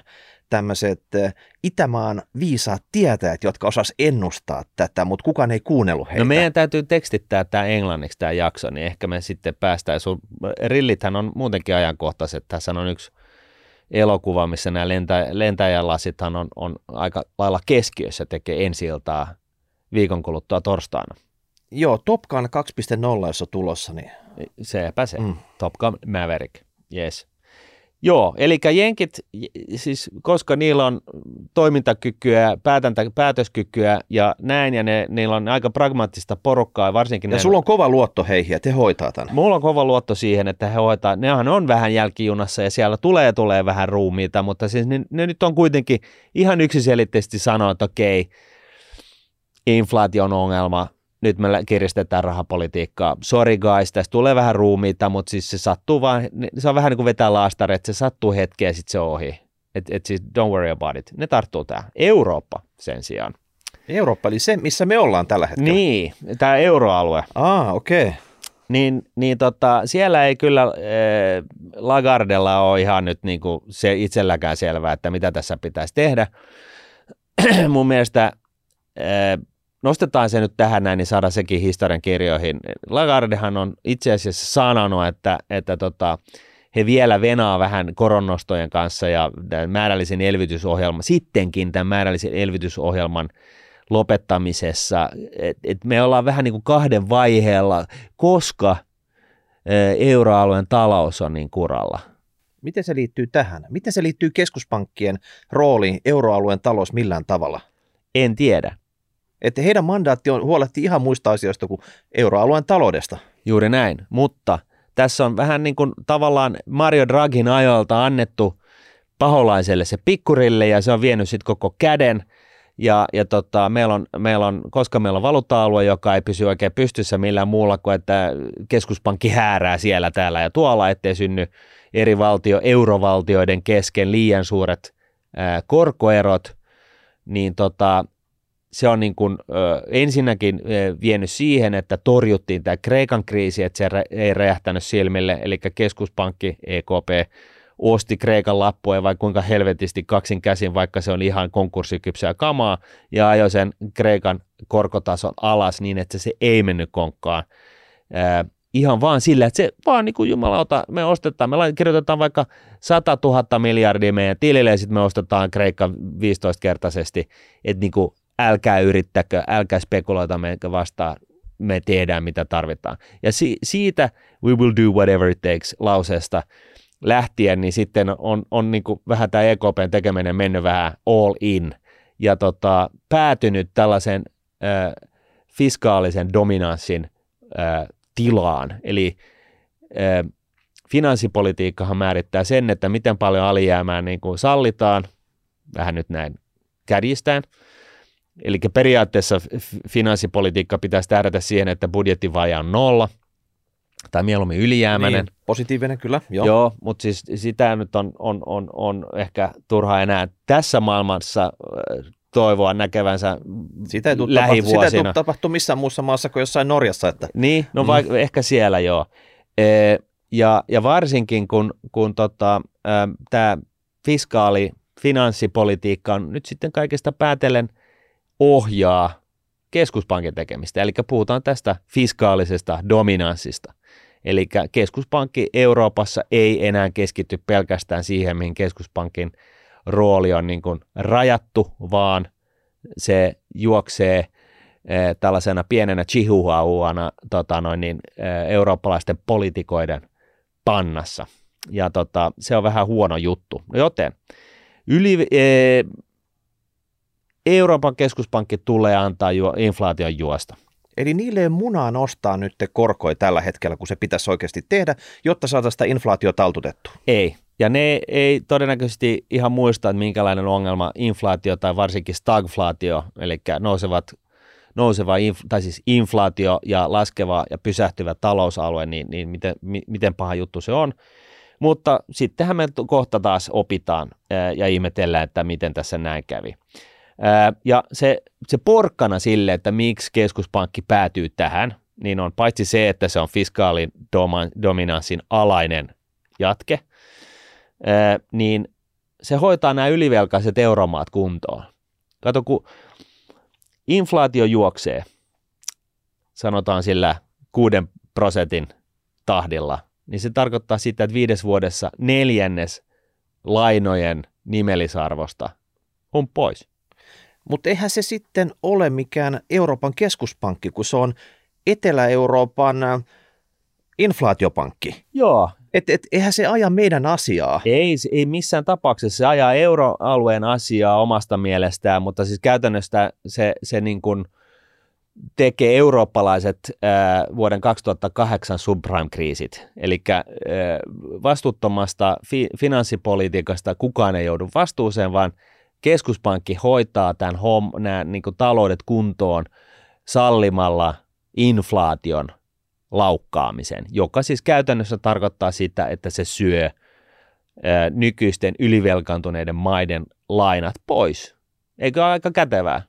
Tämmöiset Itämaan viisaat tietäjät, jotka osas ennustaa tätä, mutta kukaan ei kuunnellut heitä. No meidän täytyy tekstittää tämä englanniksi tämä jakso, niin ehkä me sitten päästään. Sun rillithän on muutenkin ajankohtaiset. Tässä on yksi elokuva, missä nämä lentä, lentäjälasithan on, on aika lailla keskiössä, tekee ensi iltaa viikon kuluttua torstaina. Joo, Top Gun 2.0, jos on tulossa. Niin... Sepä se, mm. Top Gun Maverick, yes. Joo, eli jenkit, siis koska niillä on toimintakykyä, päätäntä, päätöskykyä ja näin, ja ne, niillä on aika pragmaattista porukkaa, varsinkin... Ja ne, sulla on kova luotto heihin, että he hoitaa tämän. Mulla on kova luotto siihen, että he hoitaa. Nehän on vähän jälkijunassa ja siellä tulee tulee vähän ruumiita, mutta siis ne, ne nyt on kuitenkin ihan yksiselitteisesti sanoa, että okei, inflaation ongelma, nyt me kiristetään rahapolitiikkaa. Sorry guys, tässä tulee vähän ruumiita, mutta siis se sattuu vaan, se on vähän niin kuin vetää laastari, että se sattuu hetkeä ja sitten se on ohi. Et, et siis don't worry about it. Ne tarttuu tähän. Eurooppa sen sijaan. Eurooppa, eli se, missä me ollaan tällä hetkellä. Niin, tämä euroalue. Ah, okei. Okay. Niin, niin tota, siellä ei kyllä äh, Lagardella ole ihan nyt niin kuin se itselläkään selvää, että mitä tässä pitäisi tehdä. Mun mielestä äh, nostetaan se nyt tähän näin, niin saada sekin historian kirjoihin. Lagardehan on itse asiassa sanonut, että, että tota, he vielä venaa vähän koronnostojen kanssa ja määrällisen elvytysohjelman, sittenkin tämän määrällisen elvytysohjelman lopettamisessa, että et me ollaan vähän niin kuin kahden vaiheella, koska euroalueen talous on niin kuralla. Miten se liittyy tähän? Miten se liittyy keskuspankkien rooliin euroalueen talous millään tavalla? En tiedä. Että heidän mandaatti on huolehtia ihan muista asioista kuin euroalueen taloudesta. Juuri näin, mutta tässä on vähän niin kuin tavallaan Mario Draghin ajoilta annettu paholaiselle se pikkurille ja se on vienyt sitten koko käden. Ja, ja tota, meillä on, meillä on, koska meillä on valuutta-alue, joka ei pysy oikein pystyssä millään muulla kuin, että keskuspankki häärää siellä, täällä ja tuolla, ettei synny eri valtio, eurovaltioiden kesken liian suuret ää, korkoerot, niin tota, se on niin kuin, ö, ensinnäkin ö, vienyt siihen, että torjuttiin tämä Kreikan kriisi, että se ei räjähtänyt silmille, eli keskuspankki EKP osti Kreikan lappua vai kuinka helvetisti kaksin käsin, vaikka se on ihan konkurssikypsää kamaa, ja ajoi sen Kreikan korkotason alas niin, että se ei mennyt konkkaan. Ö, ihan vaan sillä, että se vaan niin kuin jumalauta, me ostetaan, me kirjoitetaan vaikka 100 000 miljardia meidän tilille ja sitten me ostetaan Kreikka 15-kertaisesti, että niin kuin älkää yrittäkö, älkää spekuloita meitä vastaan, me tiedään mitä tarvitaan. Ja si- siitä we will do whatever it takes lauseesta lähtien, niin sitten on, on niin kuin vähän tämä EKPn tekeminen mennyt vähän all in ja tota, päätynyt tällaisen äh, fiskaalisen dominanssin äh, tilaan. Eli äh, finanssipolitiikkahan määrittää sen, että miten paljon alijäämää niin kuin sallitaan, vähän nyt näin kärjistään, Eli periaatteessa finanssipolitiikka pitäisi tähdätä siihen, että budjettivaja on nolla, tai mieluummin ylijäämäinen. Niin, positiivinen kyllä, joo. Joo, mutta siis sitä nyt on, on, on, on ehkä turha enää tässä maailmassa äh, toivoa näkevänsä sitä ei lähivuosina. Sitä ei tule tapahtua missään muussa maassa kuin jossain Norjassa. Että... Niin, no mm. ehkä siellä joo. E, ja, ja varsinkin kun, kun tota, tämä fiskaali finanssipolitiikka on nyt sitten kaikesta päätellen ohjaa keskuspankin tekemistä. Eli puhutaan tästä fiskaalisesta dominanssista. Eli keskuspankki Euroopassa ei enää keskity pelkästään siihen, mihin keskuspankin rooli on niin kuin rajattu, vaan se juoksee eh, tällaisena pienenä chihuahuana tota noin, niin, eh, eurooppalaisten politikoiden pannassa. Ja tota, se on vähän huono juttu. Joten yli, eh, Euroopan keskuspankki tulee antaa ju- inflaation juosta. Eli niille ei munaa nostaa nyt korkoja tällä hetkellä, kun se pitäisi oikeasti tehdä, jotta saataisiin sitä inflaatio taltutettu. Ei. Ja ne ei todennäköisesti ihan muista, että minkälainen ongelma inflaatio tai varsinkin stagflaatio, eli nousevat, nouseva, tai siis inflaatio ja laskeva ja pysähtyvä talousalue, niin, niin miten, mi, miten paha juttu se on. Mutta sittenhän me kohta taas opitaan ja ihmetellään, että miten tässä näin kävi. Ja se, se porkkana sille, että miksi keskuspankki päätyy tähän, niin on paitsi se, että se on fiskaalin dominanssin alainen jatke, niin se hoitaa nämä ylivelkaiset euromaat kuntoon. Kato, kun inflaatio juoksee, sanotaan sillä kuuden prosentin tahdilla, niin se tarkoittaa sitä, että viides vuodessa neljännes lainojen nimellisarvosta on pois. Mutta eihän se sitten ole mikään Euroopan keskuspankki, kun se on Etelä-Euroopan äh, inflaatiopankki. Joo. Et, et, eihän se aja meidän asiaa. Ei, ei missään tapauksessa. Se ajaa euroalueen asiaa omasta mielestään, mutta siis käytännössä se, se niin kuin tekee eurooppalaiset ää, vuoden 2008 subprime-kriisit. Eli vastuuttomasta fi, finanssipolitiikasta kukaan ei joudu vastuuseen, vaan – keskuspankki hoitaa tämän hom, nämä niin taloudet kuntoon sallimalla inflaation laukkaamisen, joka siis käytännössä tarkoittaa sitä, että se syö ää, nykyisten ylivelkaantuneiden maiden lainat pois. Eikö ole aika kätevää?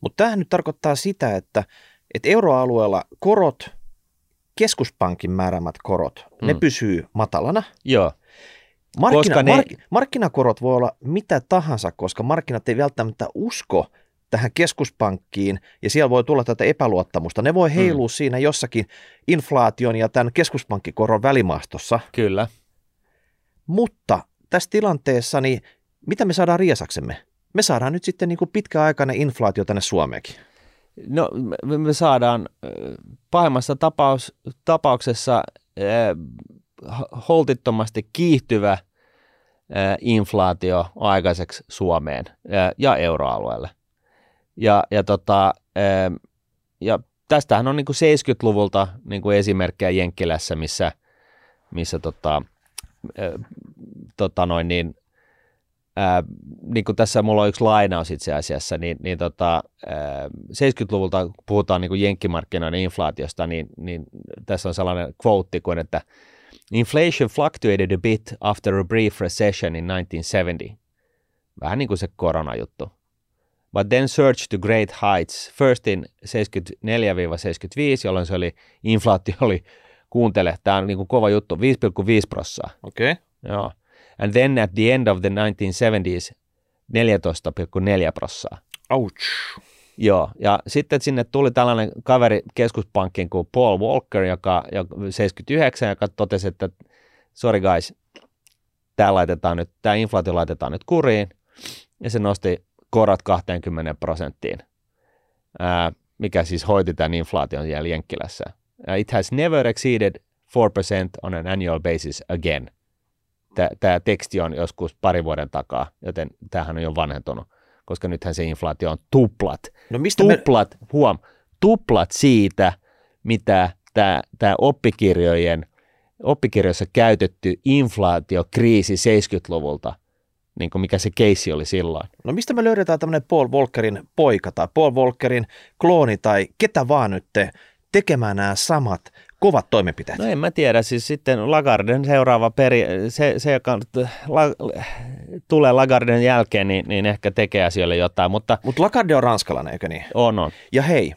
Mutta tämähän nyt tarkoittaa sitä, että, että euroalueella korot, keskuspankin määräämät korot, mm. ne pysyy matalana. Joo. Markkina, koska ne... mark, markkinakorot voi olla mitä tahansa, koska markkinat ei välttämättä usko tähän keskuspankkiin ja siellä voi tulla tätä epäluottamusta. Ne voi heilua hmm. siinä jossakin inflaation ja tämän keskuspankkikoron välimaastossa. Kyllä. Mutta tässä tilanteessa, niin mitä me saadaan riesaksemme? Me saadaan nyt sitten niin kuin pitkäaikainen inflaatio tänne Suomeenkin. No me saadaan pahimmassa tapaus, tapauksessa holtittomasti kiihtyvä inflaatio aikaiseksi Suomeen ja euroalueelle. Ja, ja, tota, ja tästähän on niin kuin 70-luvulta niin kuin esimerkkejä Jenkkilässä, missä, missä tota, tota noin niin, ää, niin kuin tässä mulla on yksi lainaus itse asiassa, niin, niin tota, ää, 70-luvulta kun puhutaan niin kuin jenkkimarkkinoiden inflaatiosta, niin, niin tässä on sellainen quote kuin, että Inflation fluctuated a bit after a brief recession in 1970. Vähän niin kuin se koronajuttu. But then surged to great heights, first in 74-75, jolloin se oli, inflaatio oli, kuuntele, tämä on niin kuin kova juttu, 5,5 prossaa. Okei. Okay. Joo. And then at the end of the 1970s, 14,4 prossaa. Ouch. Joo, ja sitten sinne tuli tällainen kaveri keskuspankkiin kuin Paul Walker, joka, joka 79, joka totesi, että sorry guys, tämä, laitetaan nyt, tämä inflaatio laitetaan nyt kuriin, ja se nosti korot 20 prosenttiin, ää, mikä siis hoiti tämän inflaation siellä Jenkkilässä. It has never exceeded 4% on an annual basis again. Tämä teksti on joskus pari vuoden takaa, joten tämähän on jo vanhentunut koska nythän se inflaatio on tuplat. No mistä tuplat, me... huom, tuplat siitä, mitä tämä oppikirjojen, oppikirjoissa käytetty inflaatiokriisi 70-luvulta, niin kuin mikä se keissi oli silloin. No mistä me löydetään tämmöinen Paul Volckerin poika tai Paul Volckerin klooni tai ketä vaan nyt tekemään nämä samat kovat toimenpiteet? No en mä tiedä, siis sitten Lagarden seuraava peri, se, se joka la, tulee Lagarden jälkeen, niin, niin ehkä tekee asioille jotain, mutta... Mutta Lagarde on ranskalainen, eikö niin? On, on. Ja hei,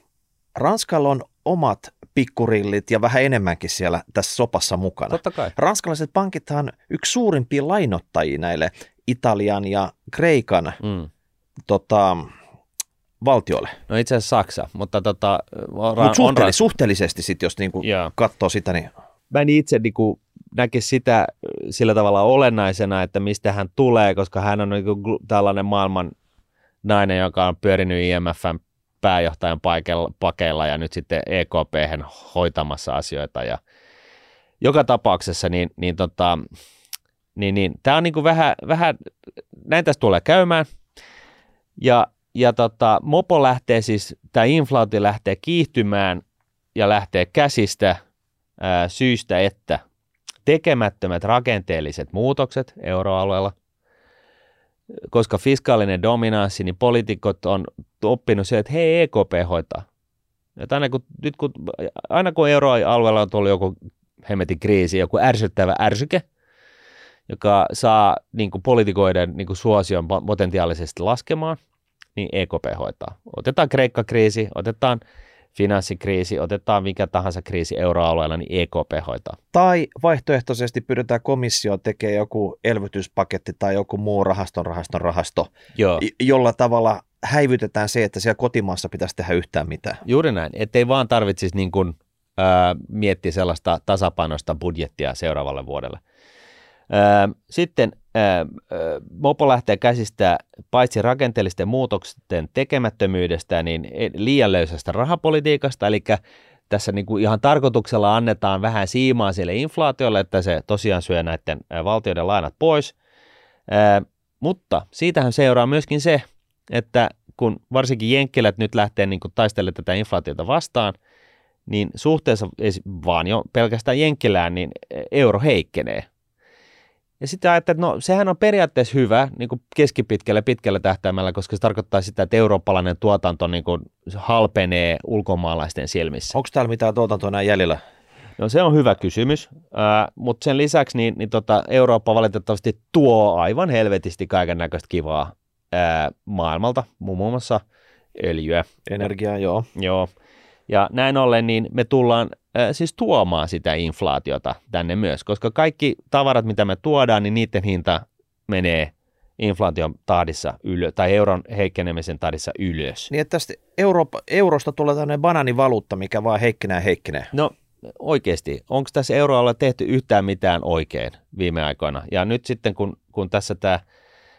Ranskalla on omat pikkurillit ja vähän enemmänkin siellä tässä sopassa mukana. Totta kai. Ranskalaiset pankithan yksi suurimpia lainottajia näille Italian ja Kreikan Mm. tota, valtioille. No itse asiassa Saksa, mutta tota, on, on, suhteellis- suhteellisesti sitten, jos niinku Joo. katsoo sitä, niin mä en itse niinku näkisi sitä sillä tavalla olennaisena, että mistä hän tulee, koska hän on niinku tällainen maailman nainen, joka on pyörinyt IMFn pääjohtajan paikella, pakeilla ja nyt sitten EKP hoitamassa asioita ja joka tapauksessa niin, niin, tota, niin, niin tämä on niinku vähän, vähän, näin tästä tulee käymään ja, ja tota, mopo lähtee siis, tämä inflaatio lähtee kiihtymään ja lähtee käsistä ää, syystä, että tekemättömät rakenteelliset muutokset euroalueella, koska fiskaalinen dominanssi, niin poliitikot on oppinut se, että hei, EKP hoitaa. Että aina kun, nyt kun, aina kun euroalueella on tullut joku hemmetin kriisi, joku ärsyttävä ärsyke, joka saa niin kuin poliitikoiden niin kuin suosion po- potentiaalisesti laskemaan, niin EKP hoitaa. Otetaan Kreikka-kriisi, otetaan finanssikriisi, otetaan mikä tahansa kriisi euroalueella, niin EKP hoitaa. Tai vaihtoehtoisesti pyydetään komissio tekemään joku elvytyspaketti tai joku muu rahaston rahaston rahasto, Joo. jolla tavalla häivytetään se, että siellä kotimaassa pitäisi tehdä yhtään mitään. Juuri näin, ettei vaan tarvitsisi niin kuin, ää, miettiä sellaista tasapainoista budjettia seuraavalle vuodelle. Ää, sitten Mopo lähtee käsistä paitsi rakenteellisten muutosten tekemättömyydestä, niin e- liian löysästä rahapolitiikasta, eli tässä niin kuin ihan tarkoituksella annetaan vähän siimaa sille inflaatiolle, että se tosiaan syö näiden valtioiden lainat pois. Ää, mutta siitähän seuraa myöskin se, että kun varsinkin jenkkilät nyt lähtee niin kuin taistelemaan tätä inflaatiota vastaan, niin suhteessa vaan jo pelkästään jenkkilään, niin euro heikkenee. Ja sitten ajattelin, että no sehän on periaatteessa hyvä niin kuin keskipitkällä pitkällä tähtäimellä, koska se tarkoittaa sitä, että eurooppalainen tuotanto niin kuin halpenee ulkomaalaisten silmissä. Onko täällä mitään tuotantoa enää jäljellä? No se on hyvä kysymys, äh, mutta sen lisäksi niin, niin tota, Eurooppa valitettavasti tuo aivan helvetisti kaiken näköistä kivaa äh, maailmalta, muun muassa öljyä. Energiaa, joo. Joo. Ja näin ollen niin me tullaan siis tuomaan sitä inflaatiota tänne myös, koska kaikki tavarat, mitä me tuodaan, niin niiden hinta menee inflaation tahdissa ylös, tai euron heikkenemisen tahdissa ylös. Niin että tästä Eurooppa, eurosta tulee tämmöinen bananivaluutta, mikä vaan heikkenee ja heikkenee. No oikeasti, onko tässä euroalueella tehty yhtään mitään oikein viime aikoina? Ja nyt sitten kun, kun tässä tämä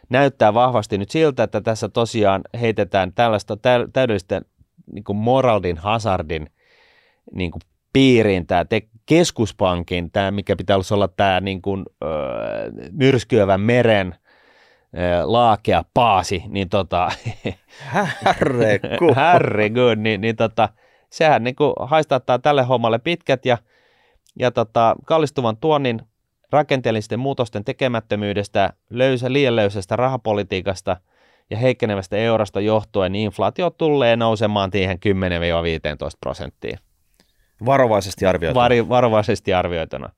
näyttää vahvasti nyt siltä, että tässä tosiaan heitetään tällaista tä- täydellistä niin kuin moraldin hazardin niin kuin piiriin tämä te- keskuspankin, tämä mikä pitäisi olla tämä niin kuin, öö, myrskyävän meren öö, laakea paasi, niin tota, Herregud. Herregud, niin, niin tota, sehän niin kuin haistattaa tälle hommalle pitkät ja, ja tota, kallistuvan tuonnin rakenteellisten muutosten tekemättömyydestä, löysä, liian löysästä rahapolitiikasta ja heikkenevästä eurosta johtuen, niin inflaatio tulee nousemaan siihen 10-15 prosenttiin Varovaisesti arvioitu. vari, varovaisesti arvioituna.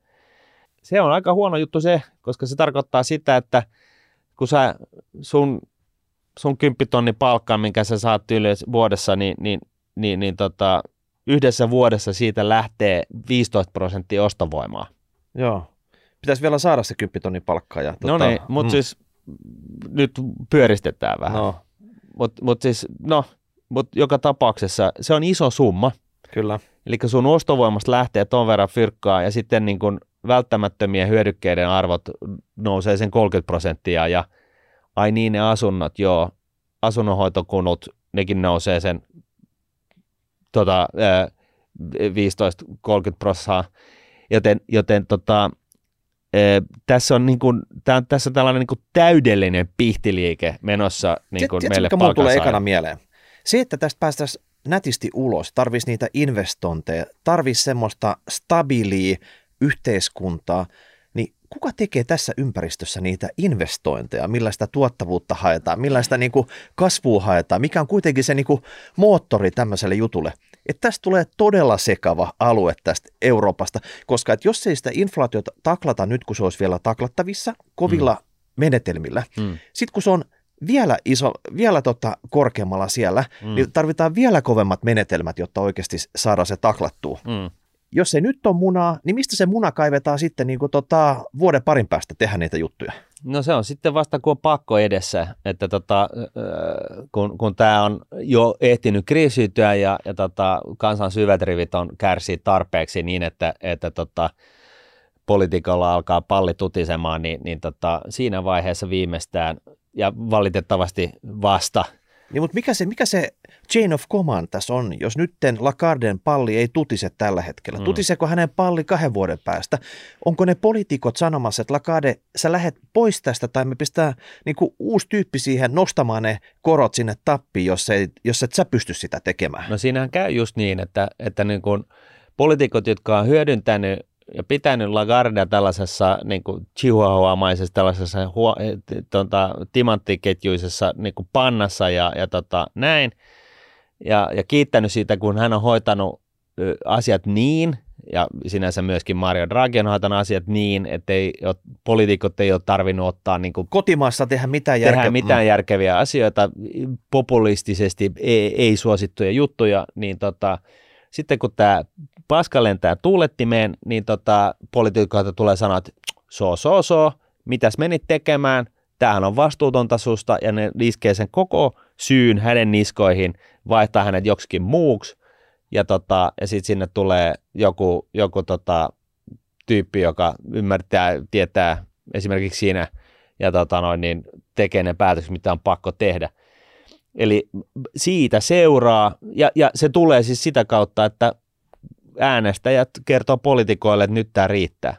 Se on aika huono juttu se, koska se tarkoittaa sitä, että kun sä sun, sun 10 tonni palkkaa, minkä sä saat ylös vuodessa, niin, niin, niin, niin tota, yhdessä vuodessa siitä lähtee 15 prosenttia ostovoimaa. Joo. Pitäisi vielä saada se 10 tonnin palkkaa. Ja, No niin, mutta mm. siis nyt pyöristetään vähän. No, Mutta mut siis, no, mut joka tapauksessa se on iso summa. Kyllä. Eli sun ostovoimasta lähtee ton verran fyrkkaa ja sitten niin kun välttämättömien hyödykkeiden arvot nousee sen 30 prosenttia ja ai niin ne asunnot, joo, asunnonhoitokunnut, nekin nousee sen tota, ää, 15-30 prosenttia, joten, joten tota, ää, tässä on, niin kun, tää, tässä on tällainen niin kun täydellinen pihtiliike menossa niin kun Tiedätkö, meille mikä mulla tulee palkansaajille? ekana mieleen? Se, että tästä päästäisiin nätisti ulos, tarvisi niitä investointeja, tarvisi semmoista stabiilia yhteiskuntaa, niin kuka tekee tässä ympäristössä niitä investointeja, millaista tuottavuutta haetaan, millaista niin kuin kasvua haetaan, mikä on kuitenkin se niin kuin moottori tämmöiselle jutulle. Että tästä tulee todella sekava alue tästä Euroopasta, koska että jos ei sitä inflaatiota taklata nyt, kun se olisi vielä taklattavissa kovilla mm. menetelmillä, Mm. sitten kun se on vielä, iso, vielä tota korkeammalla siellä, mm. niin tarvitaan vielä kovemmat menetelmät, jotta oikeasti saadaan se taklattua. Mm. Jos ei nyt ole munaa, niin mistä se muna kaivetaan sitten niin kuin tota, vuoden parin päästä tehdä niitä juttuja? No se on sitten vasta kun on pakko edessä, että tota, kun, kun tämä on jo ehtinyt kriisiytyä ja, ja tota, kansan syvät rivit on kärsii tarpeeksi niin, että, että tota, politiikalla alkaa palli tutisemaan, niin, niin tota, siinä vaiheessa viimeistään ja valitettavasti vasta. Niin, mutta mikä se, mikä se chain of command tässä on, jos nytten Lacarden palli ei tutise tällä hetkellä? Mm. Tutiseko hänen palli kahden vuoden päästä? Onko ne poliitikot sanomassa, että Lacarde, sä lähet pois tästä tai me pistää niin kuin uusi tyyppi siihen nostamaan ne korot sinne tappiin, jos, ei, jos et sä pysty sitä tekemään? No siinähän käy just niin, että, että niin kuin poliitikot, jotka on hyödyntänyt ja pitänyt Lagardea tällaisessa niin kuin chihuahua-maisessa tällaisessa huo, tuota, timanttiketjuisessa niin kuin pannassa ja, ja tota, näin. Ja, ja kiittänyt siitä, kun hän on hoitanut asiat niin, ja sinänsä myöskin Mario Draghi on hoitanut asiat niin, että ei, poliitikot ei ole tarvinnut ottaa niin kuin, kotimaassa tehdä mitään, järke- tehdä mitään järkeviä asioita, populistisesti ei, ei suosittuja juttuja, niin tota, sitten kun tämä paska lentää tuulettimeen, niin tota, poliitikoilta tulee sanoa, että so, so, so, mitäs menit tekemään, tämähän on vastuutonta susta, ja ne iskee sen koko syyn hänen niskoihin, vaihtaa hänet joksikin muuksi, ja, tota, ja sitten sinne tulee joku, joku tota, tyyppi, joka ymmärtää, tietää esimerkiksi siinä, ja tota noin, niin tekee ne päätökset, mitä on pakko tehdä. Eli siitä seuraa, ja, ja se tulee siis sitä kautta, että äänestäjät kertoo poliitikoille, että nyt tämä riittää,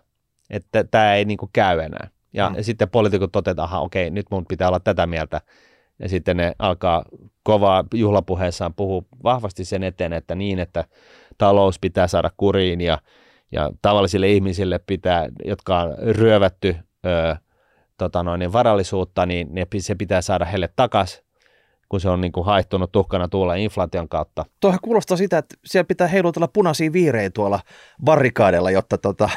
että tämä ei niin kuin käy enää. Ja, mm. sitten poliitikot toteavat, että okei, nyt mun pitää olla tätä mieltä. Ja sitten ne alkaa kovaa juhlapuheessaan puhua vahvasti sen eteen, että niin, että talous pitää saada kuriin ja, ja tavallisille ihmisille pitää, jotka on ryövätty ö, tota noin, niin varallisuutta, niin ne, se pitää saada heille takaisin kun se on niin kuin haihtunut tuhkana tuolla inflaation kautta. Tuohan kuulostaa sitä, että siellä pitää heilutella punaisia viirejä tuolla barrikaadella, jotta tota...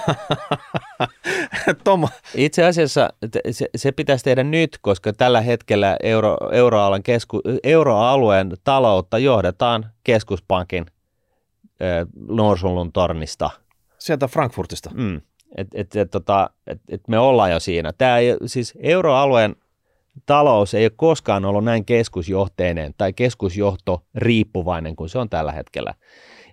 Tom. Itse asiassa se, se pitäisi tehdä nyt, koska tällä hetkellä euro, euroalueen, kesku, euroalueen taloutta johdetaan keskuspankin äh, Norsunlun tornista. Sieltä Frankfurtista. Mm. Et, et, et, tota, et, et me ollaan jo siinä. Tämä siis euroalueen talous ei ole koskaan ollut näin keskusjohteinen tai keskusjohto riippuvainen kuin se on tällä hetkellä.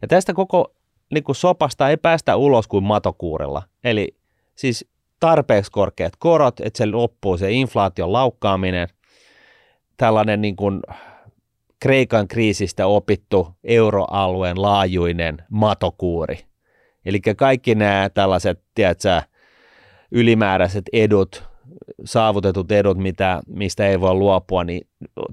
Ja tästä koko niin kuin sopasta ei päästä ulos kuin matokuurella. Eli siis tarpeeksi korkeat korot, että se loppuu se inflaation laukkaaminen, tällainen niin kuin Kreikan kriisistä opittu euroalueen laajuinen matokuuri. Eli kaikki nämä tällaiset, tiedätkö, ylimääräiset edut, saavutetut edut, mitä, mistä ei voi luopua, niin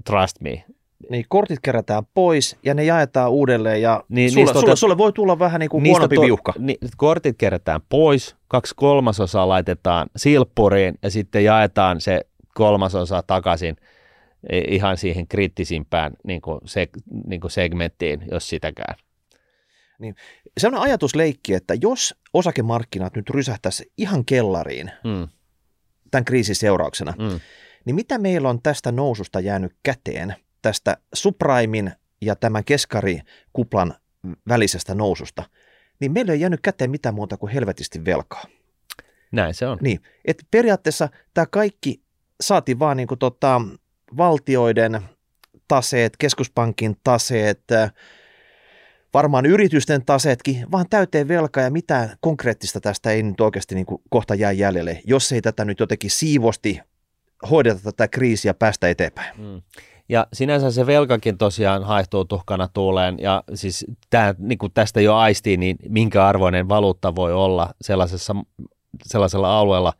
trust me. Niin kortit kerätään pois ja ne jaetaan uudelleen ja niin, sulle, sulle, sulle, sulle voi tulla vähän niin kuin huonompi to, viuhka. Ni, kortit kerätään pois, kaksi kolmasosaa laitetaan silppuriin ja sitten jaetaan se kolmasosa takaisin ihan siihen kriittisimpään niin kuin se, niin kuin segmenttiin, jos sitäkään. Niin. Se on ajatusleikki, että jos osakemarkkinat nyt rysähtäisi ihan kellariin, hmm tämän kriisin seurauksena. Mm. Niin mitä meillä on tästä noususta jäänyt käteen, tästä subprimin ja tämän keskarikuplan välisestä noususta, niin meillä ei jäänyt käteen mitään muuta kuin helvetisti velkaa. Näin se on. Niin, että periaatteessa tämä kaikki saatiin vaan niin kuin tota, valtioiden taseet, keskuspankin taseet, varmaan yritysten taseetkin, vaan täyteen velkaa ja mitään konkreettista tästä ei nyt oikeasti niin kuin kohta jää jäljelle, jos ei tätä nyt jotenkin siivosti hoideta tätä kriisiä päästä eteenpäin. Mm. Ja sinänsä se velkakin tosiaan haihtuu tuhkana tuuleen ja siis tää, niin kuin tästä jo aistii, niin minkä arvoinen valuutta voi olla sellaisessa, sellaisella alueella,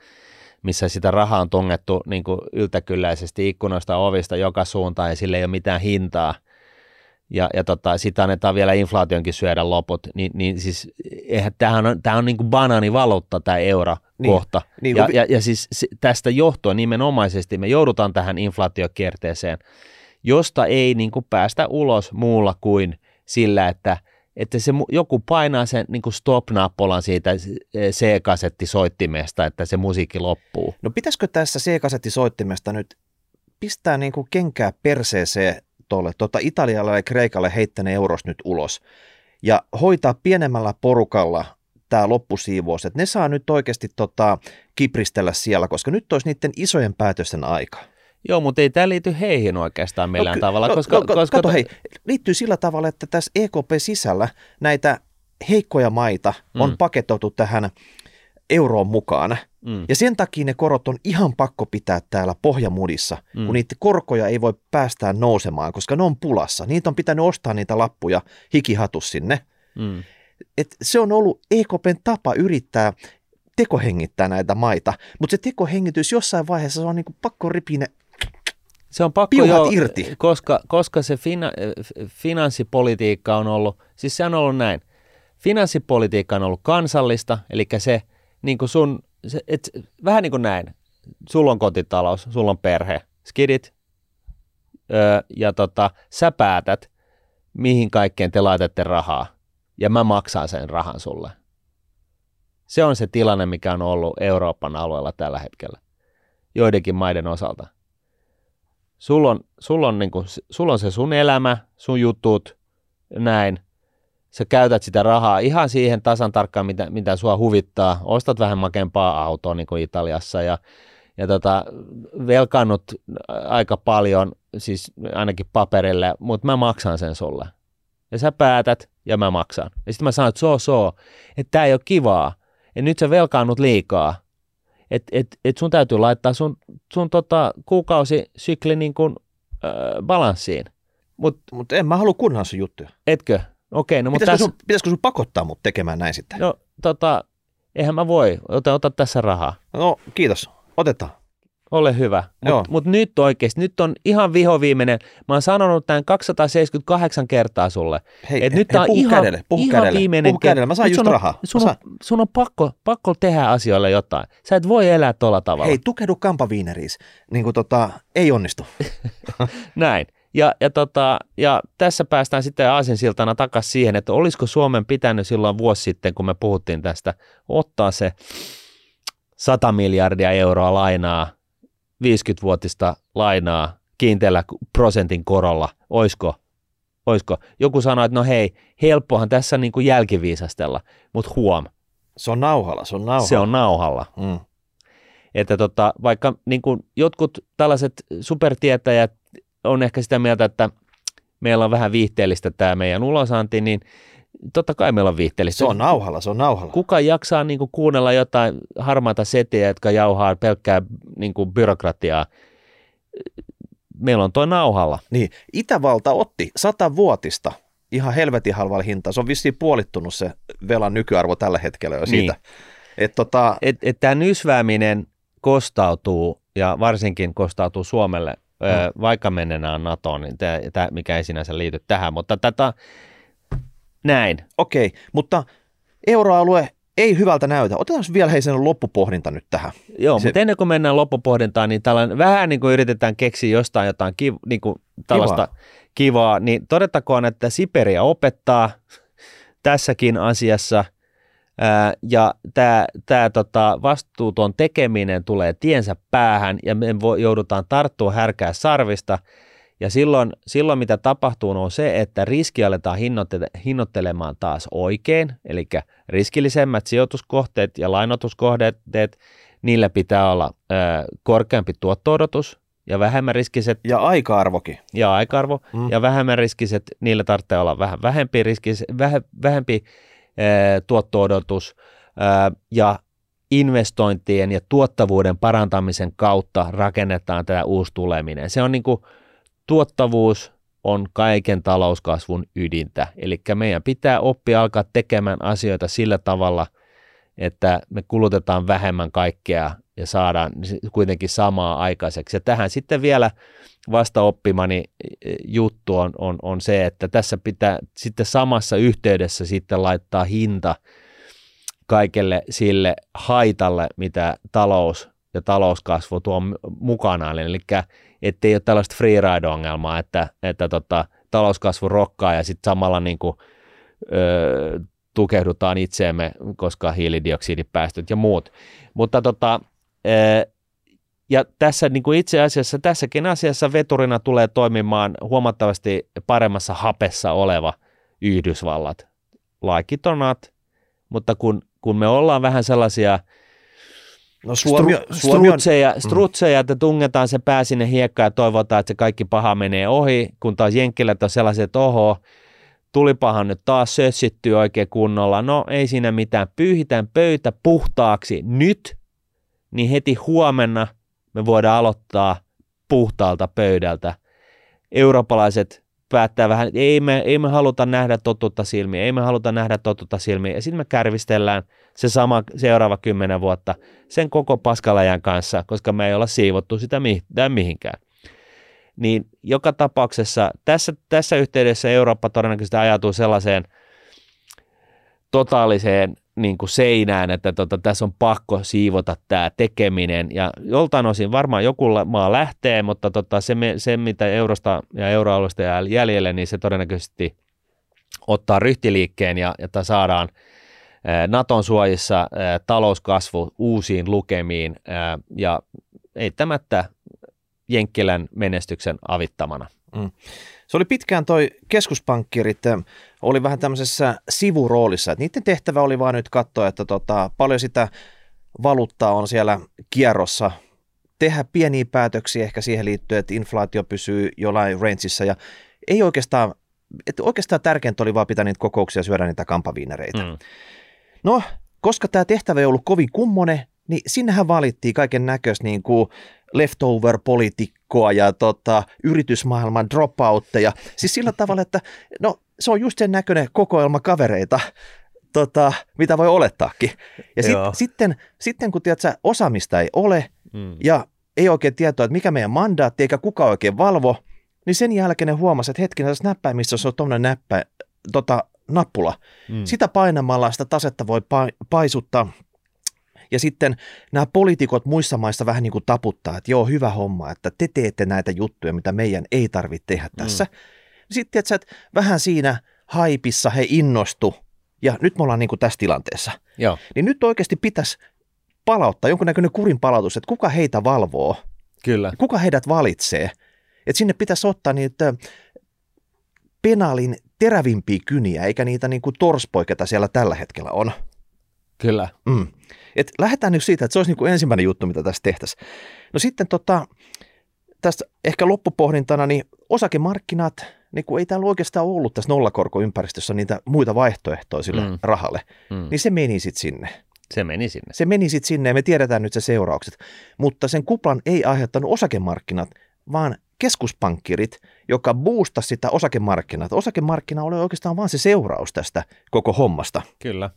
missä sitä rahaa on tungettu niin kuin yltäkylläisesti ikkunoista ovista joka suuntaan ja sille ei ole mitään hintaa – ja, ja tota, sitten annetaan vielä inflaationkin syödä loput, niin, niin siis eihän, tämähän on, tämä on niin kuin banaanivaluutta tämä euro niin, kohta. Niin, ja, ja, ja siis tästä johtuen nimenomaisesti me joudutaan tähän inflaatiokierteeseen, josta ei niin kuin päästä ulos muulla kuin sillä, että että se joku painaa sen niin kuin stop-nappolan siitä C-kasettisoittimesta, että se musiikki loppuu. No pitäisikö tässä C-kasettisoittimesta nyt pistää niin kuin kenkää perseeseen tuolle tota Italialle ja Kreikalle heittäne euros nyt ulos ja hoitaa pienemmällä porukalla tämä loppusiivous, että ne saa nyt oikeasti tota, kipristellä siellä, koska nyt olisi niiden isojen päätösten aika. Joo, mutta ei tämä liity heihin oikeastaan millään no, tavalla. No, koska, no, koska kato, hei, liittyy sillä tavalla, että tässä EKP-sisällä näitä heikkoja maita on mm. paketoitu tähän euroon mukaan. Mm. Ja sen takia ne korot on ihan pakko pitää täällä pohjamudissa, mm. kun niitä korkoja ei voi päästää nousemaan, koska ne on pulassa. Niitä on pitänyt ostaa niitä lappuja hikihatus sinne. Mm. Et se on ollut EKPn tapa yrittää tekohengittää näitä maita, mutta se tekohengitys jossain vaiheessa se on niin pakko ripine se on pakko jo, irti. Koska, koska se fina, finanssipolitiikka on ollut, siis se on ollut näin. Finanssipolitiikka on ollut kansallista, eli se, niin kuin sun, se, et, vähän niin kuin näin. Sulla on kotitalous, sulla on perhe, skidit, öö, ja tota, sä päätät, mihin kaikkeen te laitatte rahaa, ja mä maksan sen rahan sulle. Se on se tilanne, mikä on ollut Euroopan alueella tällä hetkellä, joidenkin maiden osalta. Sulla on, sulla on, niin kuin, sulla on se sun elämä, sun jutut, näin. Sä käytät sitä rahaa ihan siihen tasan tarkkaan, mitä, mitä sua huvittaa. Ostat vähän makempaa autoa niin kuin Italiassa ja, ja tota, velkaannut aika paljon, siis ainakin paperille, mutta mä maksan sen sulle. Ja sä päätät ja mä maksan. Ja sitten mä sanon, että so, so, että tää ei ole kivaa. Ja nyt sä velkaannut liikaa että et, et sun täytyy laittaa sun, sun tota kuukausisykli niin kuin, äh, balanssiin. Mutta mut en mä halua kuunnella sun juttuja. Etkö? Okei, no mutta tässä... Sun, pitäisikö sun pakottaa mut tekemään näin sitten? No tota, eihän mä voi. Ota, ota tässä rahaa. No kiitos. Otetaan. Ole hyvä. Mutta mut nyt oikeasti, nyt on ihan vihoviimeinen. Mä oon sanonut tämän 278 kertaa sulle. Hei, et nyt hei, on puhu ihan, kädelle, puhu ihan kädelle, viimeinen puhu kädelle. Mä saan just sun rahaa. Sun, on, sun on pakko, pakko tehdä asioille jotain. Sä et voi elää tuolla tavalla. Hei, tukehdu kampaviineriis. Niin kuin tota, ei onnistu. Näin. Ja, ja, tota, ja tässä päästään sitten aasinsiltana takaisin siihen, että olisiko Suomen pitänyt silloin vuosi sitten, kun me puhuttiin tästä, ottaa se 100 miljardia euroa lainaa 50-vuotista lainaa kiinteällä prosentin korolla, oisko? oisko? Joku sanoi, että no hei, helppohan tässä niin kuin jälkiviisastella, mutta huom. Se on nauhalla, se on nauhalla. Se on nauhalla. Mm. Että tota, vaikka niin kuin jotkut tällaiset supertietäjät on ehkä sitä mieltä, että meillä on vähän viihteellistä tämä meidän ulosanti, niin totta kai meillä on viihteellistä. Se on nauhalla, se on nauhalla. Kuka jaksaa niin kuin, kuunnella jotain harmaata setiä, jotka jauhaa pelkkää niin kuin, byrokratiaa? Meillä on tuo nauhalla. Niin, Itävalta otti sata vuotista ihan helvetin halvalla hintaa. Se on vissiin puolittunut se velan nykyarvo tällä hetkellä jo siitä. Niin. Et, tota... et, et tämä nysvääminen kostautuu ja varsinkin kostautuu Suomelle, hmm. vaikka mennään NATOon, niin tää, mikä ei sinänsä liity tähän, mutta tätä näin. Okei, mutta euroalue ei hyvältä näytä. Otetaan vielä hei sen loppupohdinta nyt tähän. Joo, se... mutta ennen kuin mennään loppupohdintaan, niin tällainen, vähän niin kuin yritetään keksiä jostain jotain kiv, niin kuin tällaista kivaa. kivaa, niin todettakoon, että Siperia opettaa tässäkin asiassa, ja tämä, tämä tota, vastuuton tekeminen tulee tiensä päähän, ja me joudutaan tarttua härkää sarvista, ja silloin, silloin mitä tapahtuu on se, että riski aletaan hinnoittelemaan taas oikein, eli riskillisemmät sijoituskohteet ja lainotuskohteet, niillä pitää olla ö, korkeampi tuotto-odotus ja vähemmän riskiset. Ja aika-arvokin. Ja aika-arvo. Mm. Ja vähemmän riskiset, niillä tarvitsee olla vähän vähempi, riskis, väh, vähempi tuotto-odotus. Ö, ja investointien ja tuottavuuden parantamisen kautta rakennetaan tämä uusi tuleminen. Se on niin kuin tuottavuus on kaiken talouskasvun ydintä. Eli meidän pitää oppia alkaa tekemään asioita sillä tavalla, että me kulutetaan vähemmän kaikkea ja saadaan kuitenkin samaa aikaiseksi. Ja tähän sitten vielä vasta oppimani e, juttu on, on, on se, että tässä pitää sitten samassa yhteydessä sitten laittaa hinta kaikelle sille haitalle, mitä talous ja talouskasvu tuo mukanaan. Eli ettei ole tällaista freeride-ongelmaa, että, että tota, talouskasvu rokkaa ja sitten samalla niin kuin, ö, tukehdutaan itseemme, koska hiilidioksidipäästöt ja muut. Mutta tota, ö, ja tässä niin kuin itse asiassa tässäkin asiassa veturina tulee toimimaan huomattavasti paremmassa hapessa oleva Yhdysvallat. Laikitonat, mutta kun, kun me ollaan vähän sellaisia no, Suomi, stru, Suomi on, strutseja, mm. strutseja, että tungetaan se pää sinne hiekkaan ja toivotaan, että se kaikki paha menee ohi, kun taas Jenkkilät on sellaiset, että oho, tulipahan nyt taas sössitty oikein kunnolla. No ei siinä mitään, pyyhitään pöytä puhtaaksi nyt, niin heti huomenna me voidaan aloittaa puhtaalta pöydältä. Eurooppalaiset päättää vähän, että ei me, ei me haluta nähdä totutta silmiä, ei me haluta nähdä totutta silmiä. Ja sitten me kärvistellään se sama seuraava kymmenen vuotta sen koko paskalajan kanssa, koska me ei olla siivottu sitä mihinkään niin joka tapauksessa tässä, tässä yhteydessä Eurooppa todennäköisesti ajatuu sellaiseen totaaliseen niin kuin seinään, että tota, tässä on pakko siivota tämä tekeminen ja joltain osin varmaan joku maa lähtee, mutta tota, se, se, mitä eurosta ja euroalueesta jää jäljelle, niin se todennäköisesti ottaa ryhtiliikkeen ja, että saadaan Naton suojissa talouskasvu uusiin lukemiin ja eittämättä Jenkkilän menestyksen avittamana. Mm. Se oli pitkään toi keskuspankkirit oli vähän tämmöisessä sivuroolissa, että niiden tehtävä oli vaan nyt katsoa, että tota, paljon sitä valuuttaa on siellä kierrossa, tehdä pieniä päätöksiä ehkä siihen liittyen, että inflaatio pysyy jollain rangeissa ja ei oikeastaan, että oikeastaan tärkeintä oli vaan pitää niitä kokouksia ja syödä niitä kampaviinereitä. Mm. No, koska tämä tehtävä ei ollut kovin kummonen, niin sinnehän valittiin kaiken näköistä niin kuin leftover-poliitikkoa ja tota, yritysmaailman dropoutteja. Siis sillä tavalla, että no, se on just sen näköinen kokoelma kavereita, tota, mitä voi olettaakin. Ja sit, sitten, sitten kun tiedät, sä, osaamista ei ole mm. ja ei oikein tietoa, että mikä meidän mandaatti eikä kuka oikein valvo, niin sen jälkeen ne huomasi, että hetkinen, tässä näppäimissä on tuommoinen näppä, tota, nappula. Mm. Sitä painamalla sitä tasetta voi paisuttaa ja sitten nämä poliitikot muissa maissa vähän niin kuin taputtaa, että joo, hyvä homma, että te teette näitä juttuja, mitä meidän ei tarvitse tehdä mm. tässä. Mm. Sitten, että, että vähän siinä haipissa he innostu, ja nyt me ollaan niin kuin tässä tilanteessa. Joo. Niin nyt oikeasti pitäisi palauttaa jonkunnäköinen kurin palautus, että kuka heitä valvoo. Kyllä. Kuka heidät valitsee. Että sinne pitäisi ottaa niitä penaalin terävimpiä kyniä, eikä niitä niin kuin torspoiketa siellä tällä hetkellä on. Kyllä. Mm. Et lähdetään nyt siitä, että se olisi niin kuin ensimmäinen juttu, mitä tässä tehtäisiin. No sitten tota, tästä ehkä loppupohdintana, niin osakemarkkinat, niin kun ei täällä oikeastaan ollut tässä nollakorkoympäristössä niitä muita vaihtoehtoja sille mm. rahalle, mm. niin se meni sitten sinne. Se meni sinne. Se meni sitten sinne ja me tiedetään nyt se seuraukset. Mutta sen kuplan ei aiheuttanut osakemarkkinat, vaan keskuspankkirit, joka boostasi sitä osakemarkkinat. Osakemarkkina oli oikeastaan vain se seuraus tästä koko hommasta. Kyllä.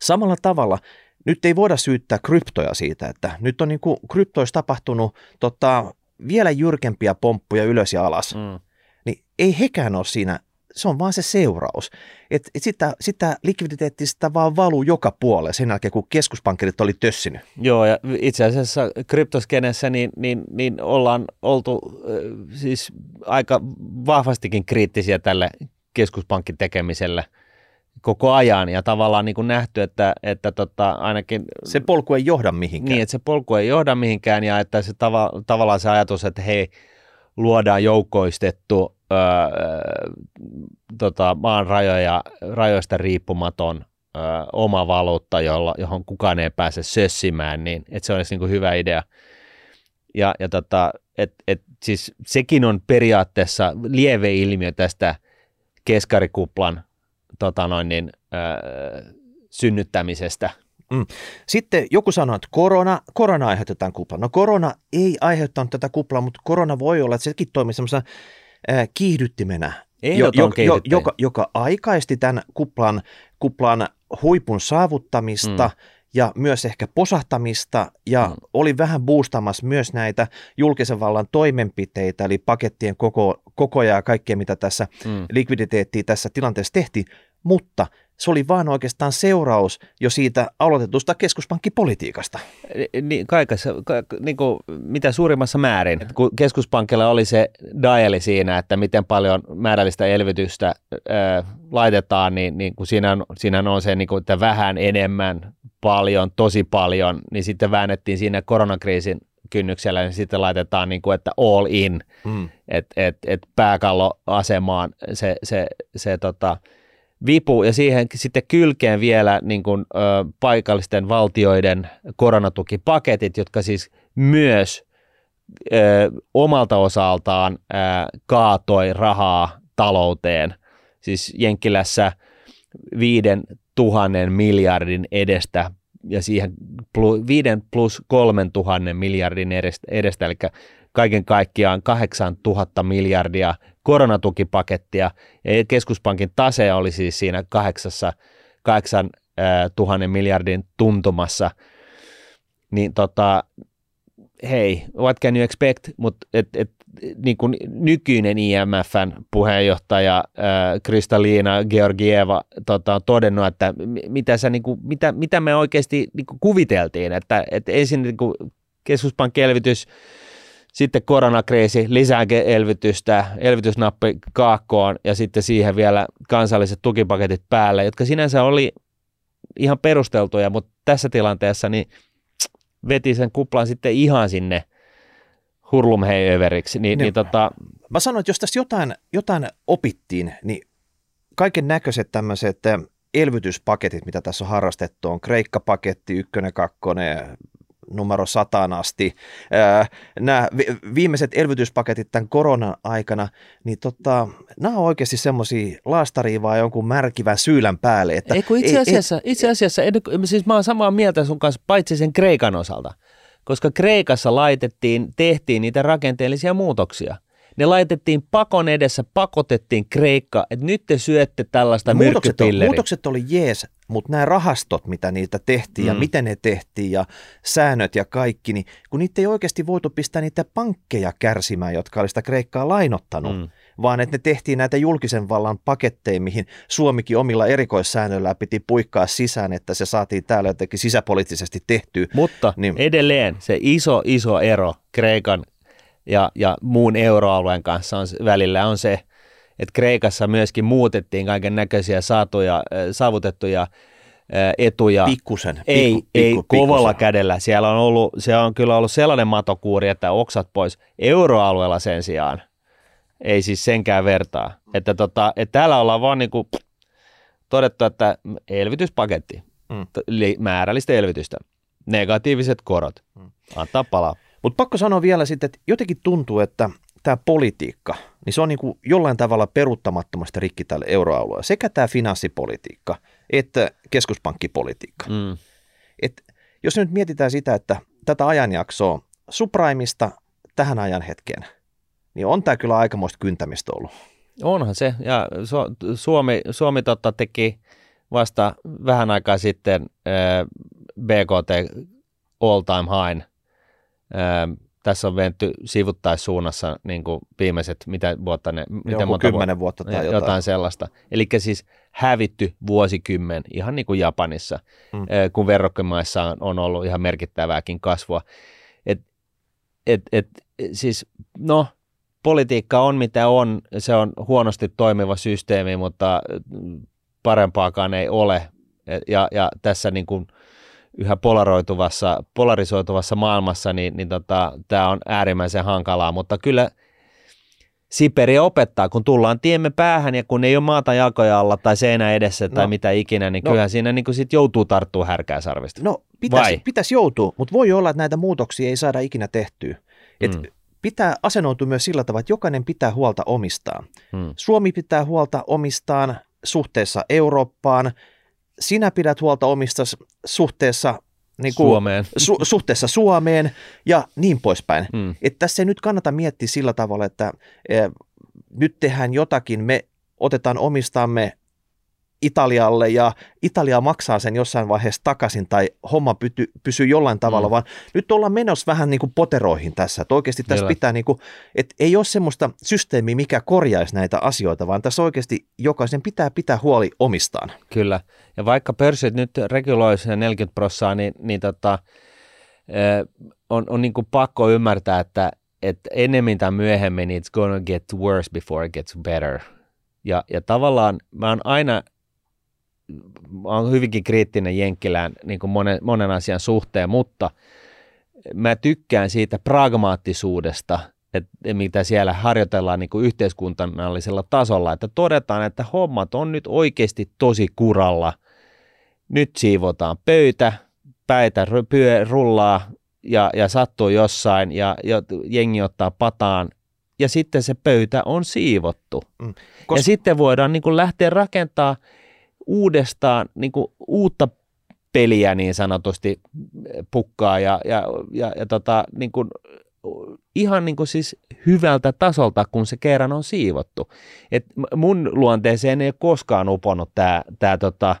Samalla tavalla nyt ei voida syyttää kryptoja siitä, että nyt on niin kuin kryptoissa tapahtunut tota, vielä jyrkempiä pomppuja ylös ja alas. Mm. Niin ei hekään ole siinä, se on vaan se seuraus. Et, et sitä, sitä likviditeettistä vaan valuu joka puolelle sen jälkeen, kun keskuspankkirit oli tössinyt. Joo, ja itse asiassa kryptoskenessä niin, niin, niin ollaan oltu äh, siis aika vahvastikin kriittisiä tälle keskuspankin tekemiselle – koko ajan ja tavallaan niin kuin nähty, että, että tota, ainakin... Se polku ei johda mihinkään. Niin, että se polku ei johda mihinkään ja että se tava, tavallaan se ajatus, että hei, luodaan joukkoistettu öö, tota, maan rajoja, rajoista riippumaton öö, oma valuutta, jolla, johon kukaan ei pääse sössimään, niin että se olisi niin kuin hyvä idea. Ja, ja tota, et, et, siis sekin on periaatteessa lieveilmiö tästä keskarikuplan tota noin, niin, äh, synnyttämisestä. Mm. Sitten joku sanoo, että korona, korona aiheutetaan kupla. No korona ei aiheuttanut tätä kuplaa, mutta korona voi olla, että sekin toimii semmoisena äh, kiihdyttimenä, jo, jo, jo, joka, joka aikaisti tämän kuplan, kuplan huipun saavuttamista mm. ja myös ehkä posahtamista ja mm. oli vähän boostamassa myös näitä julkisen vallan toimenpiteitä, eli pakettien koko, kokoja ja kaikkea, mitä tässä mm. likviditeettiä tässä tilanteessa tehtiin, mutta se oli vain oikeastaan seuraus jo siitä aloitetusta keskuspankkipolitiikasta. Niin, kaikessa, niin kuin mitä suurimmassa määrin. Kun keskuspankilla oli se diali siinä, että miten paljon määrällistä elvytystä ää, laitetaan, niin, niin kun siinä, on, siinä on se, niin kuin, että vähän enemmän, paljon, tosi paljon, niin sitten väännettiin siinä koronakriisin kynnyksellä, niin sitten laitetaan niin kuin, että all in, mm. että et, et pääkalloasemaan se, se, se tota, vipu ja siihen sitten kylkeen vielä niin kuin, ö, paikallisten valtioiden koronatukipaketit, jotka siis myös ö, omalta osaltaan ö, kaatoi rahaa talouteen. Siis Jenkkilässä viiden tuhannen miljardin edestä ja siihen plus, 5 plus kolmen tuhannen miljardin edestä, eli kaiken kaikkiaan 8000 miljardia koronatukipakettia, ja keskuspankin tase oli siis siinä kahdeksassa, kahdeksan tuhannen miljardin tuntumassa, niin tota, hei, what can you expect, mutta et, et, niin kuin nykyinen IMFn puheenjohtaja äh, Kristaliina Georgieva tota, on todennut, että mitä, sä, niin kuin, mitä, mitä me oikeasti niin kuin kuviteltiin, että, että ensin niin kuin keskuspankin elvytys, sitten koronakriisi, lisää elvytystä, elvytysnappi kaakkoon ja sitten siihen vielä kansalliset tukipaketit päälle, jotka sinänsä oli ihan perusteltuja, mutta tässä tilanteessa niin veti sen kuplan sitten ihan sinne hurlumheiöveriksi. Niin, niin, niin tota... Mä sanoin, että jos tässä jotain, jotain opittiin, niin kaiken näköiset tämmöiset elvytyspaketit, mitä tässä on harrastettu, on Kreikka-paketti, ykkönen, kakkonen, numero sataan asti. Nämä viimeiset elvytyspaketit tämän koronan aikana, niin tota, nämä on oikeasti semmoisia laastaria vaan jonkun märkivän syylän päälle. Että ei, kun itse asiassa, ei, itse asiassa ei, siis mä oon samaa mieltä sun kanssa, paitsi sen Kreikan osalta, koska Kreikassa laitettiin, tehtiin niitä rakenteellisia muutoksia – ne laitettiin pakon edessä, pakotettiin Kreikka, että nyt te syötte tällaista muutokset, on, muutokset oli jees, mutta nämä rahastot, mitä niitä tehtiin mm. ja miten ne tehtiin ja säännöt ja kaikki, niin kun niitä ei oikeasti voitu pistää niitä pankkeja kärsimään, jotka oli sitä Kreikkaa lainottanut, mm. Vaan että ne tehtiin näitä julkisen vallan paketteja, mihin Suomikin omilla erikoissäännöillä piti puikkaa sisään, että se saatiin täällä jotenkin sisäpoliittisesti tehtyä. Mutta niin, edelleen se iso, iso ero Kreikan ja, ja muun euroalueen kanssa on, välillä on se, että Kreikassa myöskin muutettiin kaiken näköisiä saatuja, saavutettuja etuja. Pikkusen. Ei, pikku, ei pikku, kovalla pikkusen. kädellä. Siellä on ollut, se on kyllä ollut sellainen matokuuri, että oksat pois. Euroalueella sen sijaan ei siis senkään vertaa. Että, tota, että täällä ollaan vaan niin kuin todettu, että elvytyspaketti, mm. määrällistä elvytystä, negatiiviset korot, mm. antaa palaa. Mutta pakko sanoa vielä sitten, että jotenkin tuntuu, että tämä politiikka, niin se on niin kuin jollain tavalla peruuttamattomasti rikki tälle euroalueelle. Sekä tämä finanssipolitiikka että keskuspankkipolitiikka. Mm. Et jos nyt mietitään sitä, että tätä ajanjaksoa supraimista tähän ajan hetkeen, niin on tämä kyllä aikamoista kyntämistä ollut. Onhan se, ja Suomi, Suomi totta teki vasta vähän aikaa sitten BKT all time high tässä on venty sivuttaissuunnassa niin kuin viimeiset, mitä vuotta ne, miten monta kymmenen vuotta, vuotta tai jotain. jotain sellaista. Eli siis hävitty vuosikymmen, ihan niin kuin Japanissa, mm. kun verrokkimaissa on, on ollut ihan merkittävääkin kasvua. Et, et, et, siis, no, politiikka on mitä on, se on huonosti toimiva systeemi, mutta parempaakaan ei ole. Ja, ja tässä niin kuin, yhä polaroituvassa, polarisoituvassa maailmassa, niin, niin tota, tämä on äärimmäisen hankalaa, mutta kyllä Siperi opettaa, kun tullaan tiemme päähän ja kun ei ole maata jalkoja alla tai seinä edessä tai no, mitä ikinä, niin no, kyllähän siinä niin sit joutuu tarttua härkää sarvista. No pitäisi pitäis joutua, mutta voi olla, että näitä muutoksia ei saada ikinä tehtyä. Et mm. Pitää asennoitua myös sillä tavalla, että jokainen pitää huolta omistaan. Mm. Suomi pitää huolta omistaan suhteessa Eurooppaan, sinä pidät huolta omista suhteessa niin kuin, Suomeen. Su, suhteessa Suomeen ja niin poispäin. Mm. Että tässä ei nyt kannata miettiä sillä tavalla, että e, nyt tehdään jotakin, me otetaan omistamme Italialle ja Italia maksaa sen jossain vaiheessa takaisin tai homma pysy, pysyy jollain tavalla, mm. vaan nyt ollaan menossa vähän niin kuin poteroihin tässä. Että oikeasti tässä Kyllä. pitää, niin kuin, että ei ole semmoista systeemiä, mikä korjaisi näitä asioita, vaan tässä oikeasti jokaisen pitää pitää huoli omistaan. Kyllä, ja vaikka pörssit nyt reguloisi 40 prosenttia, niin, niin tota, on, on niin kuin pakko ymmärtää, että, että enemmän tai myöhemmin it's gonna get worse before it gets better. Ja, ja tavallaan mä oon aina mä oon hyvinkin kriittinen Jenkkilään niin kuin monen, monen asian suhteen, mutta mä tykkään siitä pragmaattisuudesta, että mitä siellä harjoitellaan niin kuin yhteiskunnallisella tasolla, että todetaan, että hommat on nyt oikeasti tosi kuralla. Nyt siivotaan pöytä, päitä pyö, rullaa ja, ja sattuu jossain ja, ja jengi ottaa pataan ja sitten se pöytä on siivottu. Mm. Kos- ja sitten voidaan niin kuin lähteä rakentaa uudestaan niin kuin uutta peliä niin sanotusti pukkaa ja, ja, ja, ja tota, niin kuin, ihan niin kuin siis hyvältä tasolta, kun se kerran on siivottu. Et mun luonteeseen ei ole koskaan uponnut tämä tää, tota,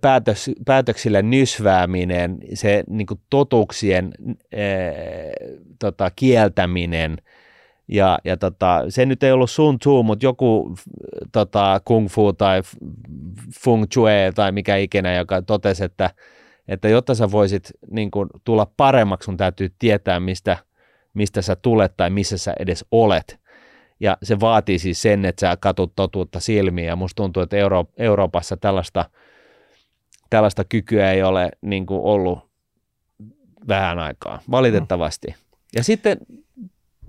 päätös, päätöksille nysvääminen, se niin kuin totuuksien ee, tota, kieltäminen – ja, ja tota, se nyt ei ollut Sun Tzu, mutta joku tota, kung fu tai feng shui tai mikä ikinä, joka totesi, että, että jotta sä voisit niin kuin, tulla paremmaksi, sun täytyy tietää, mistä, mistä sä tulet tai missä sä edes olet. Ja se vaatii siis sen, että sä katut totuutta silmiin. Ja musta tuntuu, että Euro- Euroopassa tällaista, tällaista kykyä ei ole niin kuin ollut vähän aikaa, valitettavasti. Ja sitten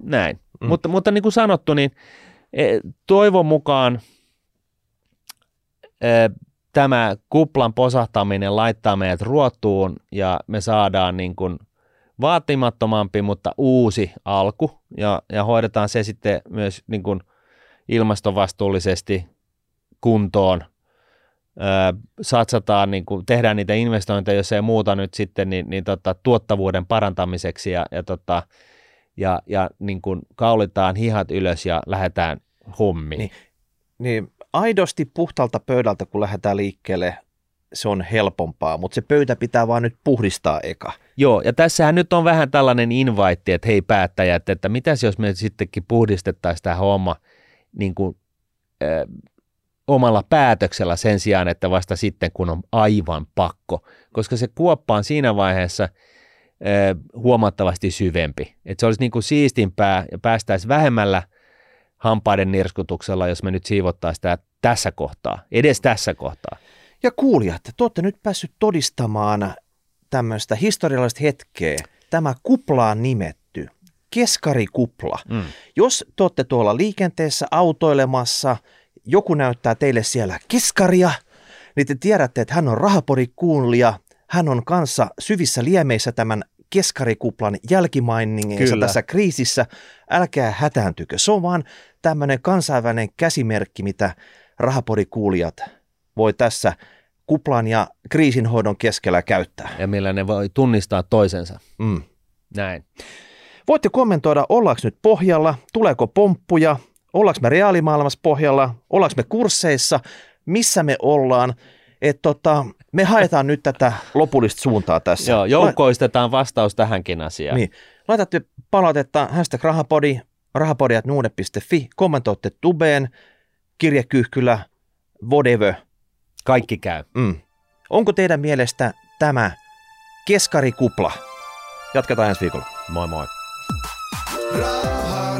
näin. Mm. Mutta, mutta niin kuin sanottu, niin e, toivon mukaan e, tämä kuplan posahtaminen laittaa meidät ruotuun ja me saadaan niin kuin vaatimattomampi, mutta uusi alku ja, ja hoidetaan se sitten myös niin kuin ilmastovastuullisesti kuntoon. Öö, satsataan, niin kuin, tehdään niitä investointeja, jos ei muuta nyt sitten, niin, niin tota, tuottavuuden parantamiseksi ja, ja tota, ja, ja niin kuin kaulitaan hihat ylös ja lähdetään hommiin. Niin, niin aidosti puhtalta pöydältä, kun lähdetään liikkeelle, se on helpompaa, mutta se pöytä pitää vaan nyt puhdistaa eka. Joo, ja tässähän nyt on vähän tällainen invite, että hei päättäjät, että mitäs jos me sittenkin puhdistettaisiin tämä homma niin kuin, äh, omalla päätöksellä sen sijaan, että vasta sitten, kun on aivan pakko. Koska se kuoppa on siinä vaiheessa – huomattavasti syvempi. Että se olisi niin kuin siistimpää ja päästäisiin vähemmällä hampaiden nirskutuksella, jos me nyt siivottaisiin sitä tässä kohtaa, edes tässä kohtaa. Ja kuulijat, te olette nyt päässyt todistamaan tämmöistä historiallista hetkeä. Tämä kupla on nimetty, keskarikupla. Mm. Jos te olette tuolla liikenteessä autoilemassa, joku näyttää teille siellä keskaria, niin te tiedätte, että hän on rahapodikuulija, hän on kanssa syvissä liemeissä tämän keskarikuplan jälkimainingeissa tässä kriisissä. Älkää hätääntykö. Se on vaan tämmöinen kansainvälinen käsimerkki, mitä rahapodikuulijat voi tässä kuplan ja kriisinhoidon keskellä käyttää. Ja millä ne voi tunnistaa toisensa. Mm. Näin. Voitte kommentoida, ollaanko nyt pohjalla, tuleeko pomppuja, ollaanko me reaalimaailmassa pohjalla, ollaanko me kursseissa, missä me ollaan. Et tota, me haetaan nyt tätä lopullista suuntaa tässä. Joo, joukkoistetaan vastaus tähänkin asiaan. Niin. Laitatte palautetta hashtag rahapodi, rahapodi.nuude.fi, kommentoitte tubeen, kirjekyyhkylä, whatever. Kaikki käy. Mm. Onko teidän mielestä tämä keskarikupla? Jatketaan ensi viikolla. Moi moi. Raha.